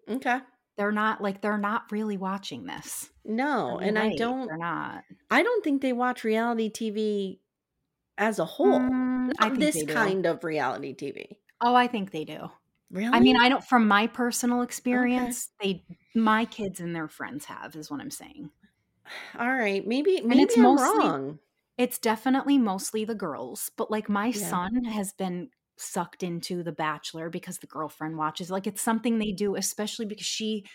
Okay. They're not like they're not really watching this. No, and I don't They're not. I don't think they watch reality TV as a whole. Mm, I think this they do. kind of reality TV. Oh, I think they do. Really? I mean, I don't from my personal experience, they my kids and their friends have is what I'm saying. all right. Maybe maybe it's I'm mostly- wrong. It's definitely mostly the girls, but like my Yeah. son has been sucked into The Bachelor because the girlfriend watches. Like it's something they do, especially because she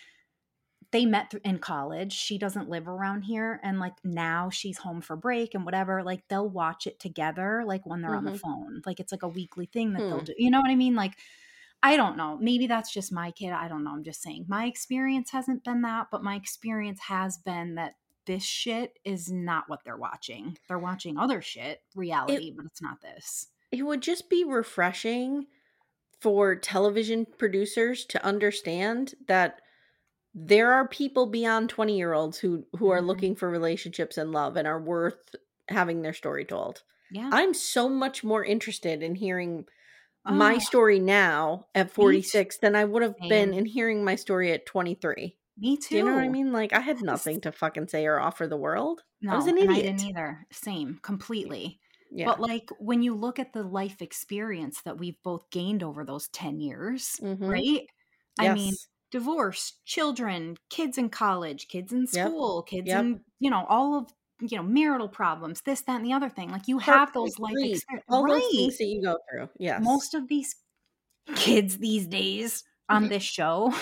they met th- in college. She doesn't live around here, and like now she's home for break and whatever. Like they'll watch it together, like when they're on the phone. Like it's like a weekly thing that they'll Hmm. do. You know what I mean? Like I don't know. Maybe that's just my kid. I don't know. I'm just saying. My experience hasn't been that, but my experience has been that this shit is not what they're watching. They're watching other shit, reality, but it's not this. It would just be refreshing for television producers to understand that there are people beyond 20 year olds who who are Mhm. looking for relationships and love and are worth having their story told. Yeah. I'm so much more interested in hearing my Oh, story now at 46 than I would have been in hearing my story at 23. me too. Do you know what I mean? Like I had nothing to fucking say or offer the world. No, I was an and I idiot. didn't either. Same, completely. Yeah. But like when you look at the life experience that we've both gained over those 10 years, Mhm. right? I mean, divorce, children, kids in college, kids in Yep. school, kids Yep. in, you know, all of, you know, marital problems, this, that, and the other thing. Like you have those Heartbreak, life experiences. all right. those things that you go through. Yes. Most of these kids these days on this show,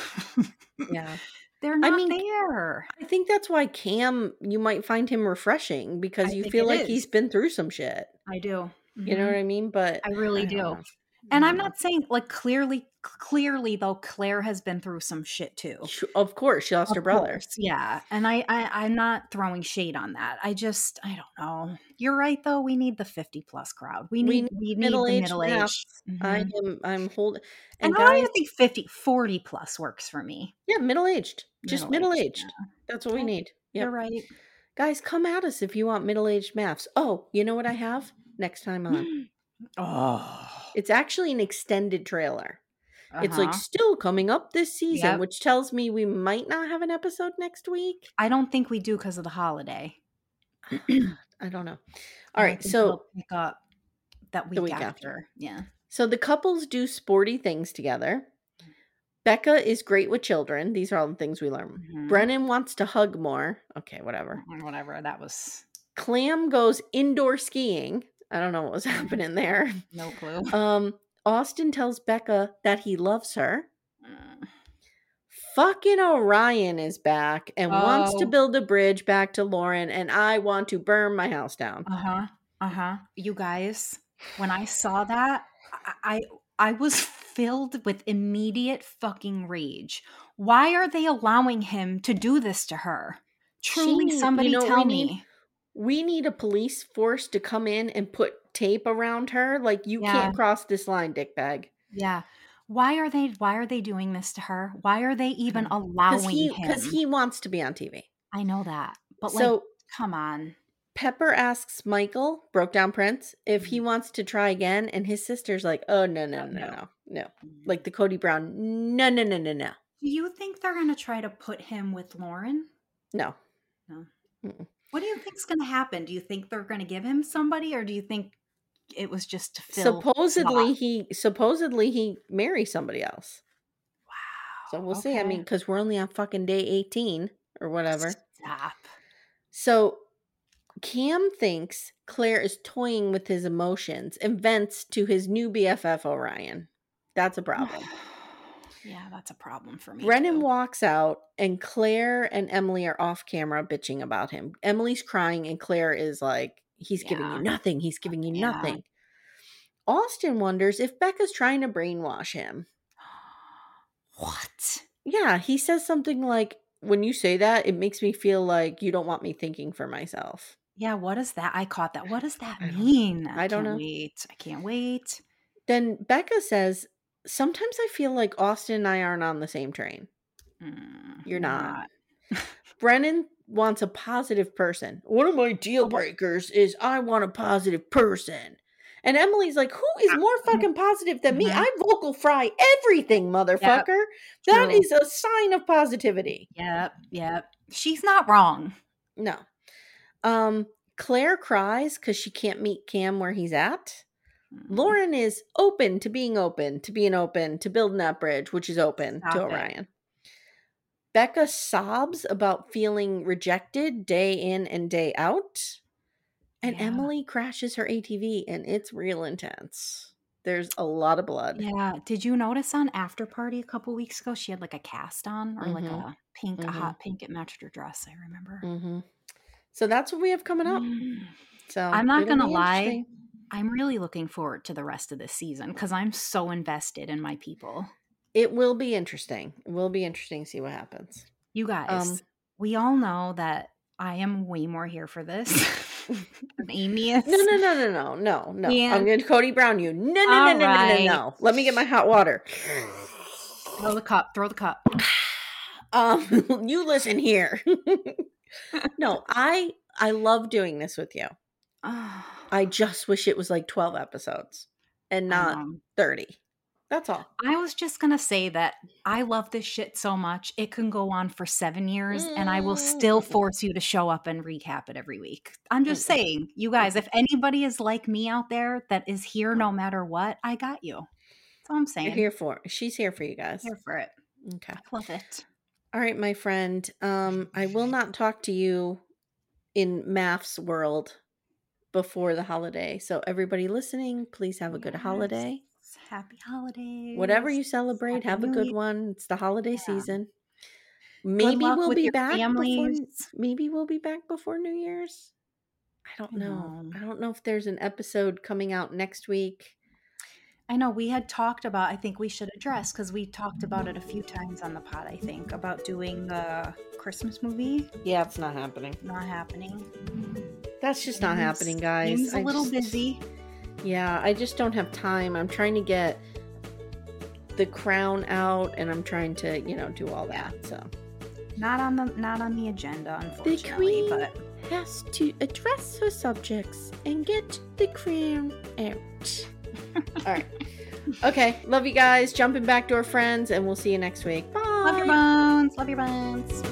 yeah. they're not mean, there. I think that's why Cam, you might find him refreshing because I you feel like he's been through some shit. I do. You know Mhm. what I mean? But I really don't do. know. And I'm mm-hmm. don't saying like clearly, clearly though, Claire has been through some shit too. Of course, she lost Of her brother. course, yeah. And I, I, I'm not throwing shade on that. I just, I don't know. You're right though. We need the 50 plus crowd. We need, we need the middle-aged middle age. I mm-hmm. am. I'm holding. and And I don't even think 50, 40 plus works for me. yeah, middle aged. Just middle aged. That's what we need. You're right. Guys, come at us if you want middle aged MAFS. Oh, you know what I have next time on? oh, It's actually an extended trailer. It's like Uh-huh. still coming up this season, Yep. which tells me we might not have an episode next week. I don't think we do because of the holiday. I don't know. All right, so pick up that week, week after. after. Yeah. So the couples do sporty things together. Becca is great with children. These are all the things we learn. Mhm. Brennan wants to hug more. Okay, whatever. Mm, Whatever. That was Clam goes indoor skiing. I don't know what was happening there. no clue. Um, Austin tells Becca that he loves her. Mm. Fucking Orion is back and wants to Oh. build a bridge back to Lauren, and I want to burn my house down. Uh huh. Uh huh. You guys, when I saw that, I, I I was filled with immediate fucking rage. Why are they allowing him to do this to her? Truly, you somebody know tell me. need? We need a police force to come in and put tape around her. Like you Yeah. can't cross this line, dickbag. Yeah. Why are they? Why are they doing this to her? Why are they even allowing he him? because he wants to be on TV. I know that, but like, so come on. Pepper asks Michael, broke down Prince, if he Mhm. wants to try again, and his sister's like, "Oh no, no, Oh, no, no. no, no!" Like the Cody Brown, no, no, no, no, no, Do you think they're gonna try to put him with Lauren? No. No. What do you think's gonna happen? Do you think they're gonna give him somebody, or do you think it was just to fill? Supposedly he supposedly he marries somebody else. Wow. So we'll see. I mean, because we're only on fucking day eighteen or whatever. Stop. So Cam thinks Claire is toying with his emotions and vents to his new BFF Orion. That's a problem. yeah, that's a problem for me. Brennan too. walks out, and Claire and Emily are off camera bitching about him. Emily's crying, and Claire is like, He's giving you nothing. He's giving you Yeah. nothing. Austin wonders if Becca's trying to brainwash him. What? Yeah, he says something like, When you say that, it makes me feel like you don't want me thinking for myself. Yeah, what is that? I caught that. What does that I don't- mean? I don't can't know. Wait. I can't wait. Then Becca says, Sometimes I feel like Austin and I aren't on the same train. Mm, You're not. Brennan wants a positive person. One of my deal breakers is I want a positive person. And Emily's like, Who is more fucking positive than me? Mhm. I vocal fry everything, motherfucker. That true. is a sign of positivity. Yep. Yep. She's not wrong. No. Um, Claire cries because she can't meet Cam where he's at. Mm, Lauren is open to being open, to being open, to building that bridge, which is open Stop to it. Orion. Becca sobs about feeling rejected day in and day out. And Yeah. Emily crashes her ATV, and it's real intense. There's a lot of blood. Yeah. Did you notice on After Party a couple weeks ago she had like a cast on or like Mhm. a pink, a Mhm. hot pink? It matched her dress. I remember. hmm So that's what we have coming up. Mm. So I'm not gonna lie. I'm really looking forward to the rest of this season because I'm so invested in my people. It will be interesting. It will be interesting to see what happens. You guys, Um, we all know that I am way more here for this Amye is. No, no, no, no, no, no, no. Yeah. I'm going to Cody Brown you. No, no, no, All no, no, no, right. no. Let me get my hot water. Throw the cup. Throw the cup. um, you listen here. no, I I love doing this with you. I just wish it was like 12 episodes and not Um, 30. That's all. I was just gonna say that I love this shit so much. It can go on for seven years, and I will still Mm. force you to show up and recap it every week. I'm just Mm-mm. saying, you guys, if anybody is like me out there that is here no matter what, I got you. That's all I'm saying. You're here for She's here for you guys. Here for it. Okay. I love it. All right, my friend. Um, I will not talk to you in MAFS world before the holiday. So everybody listening, please have a good holiday. Happy holidays. Whatever you celebrate, Happy have a good one. It's the holiday Yeah. season. Maybe we'll be back before maybe we'll be back before New Year's. I don't know. I don't know if there's an episode coming out next week. I know we had talked about, I think we should address because we talked about it a few times on the pod, I think, about doing the Christmas movie. Yeah, it's not happening. Not happening. That's just not happening, guys. Seems a I little just- busy. Yeah, I just don't have time. I'm trying to get the crown out and I'm trying to, you know, do all that. So Not on the not on the agenda, the unfortunately. queen But has to address her subjects and get the crown out. all right. Okay. Love you guys. Jumping back door friends, and we'll see you next week. Bye. love your bones. Love your bones.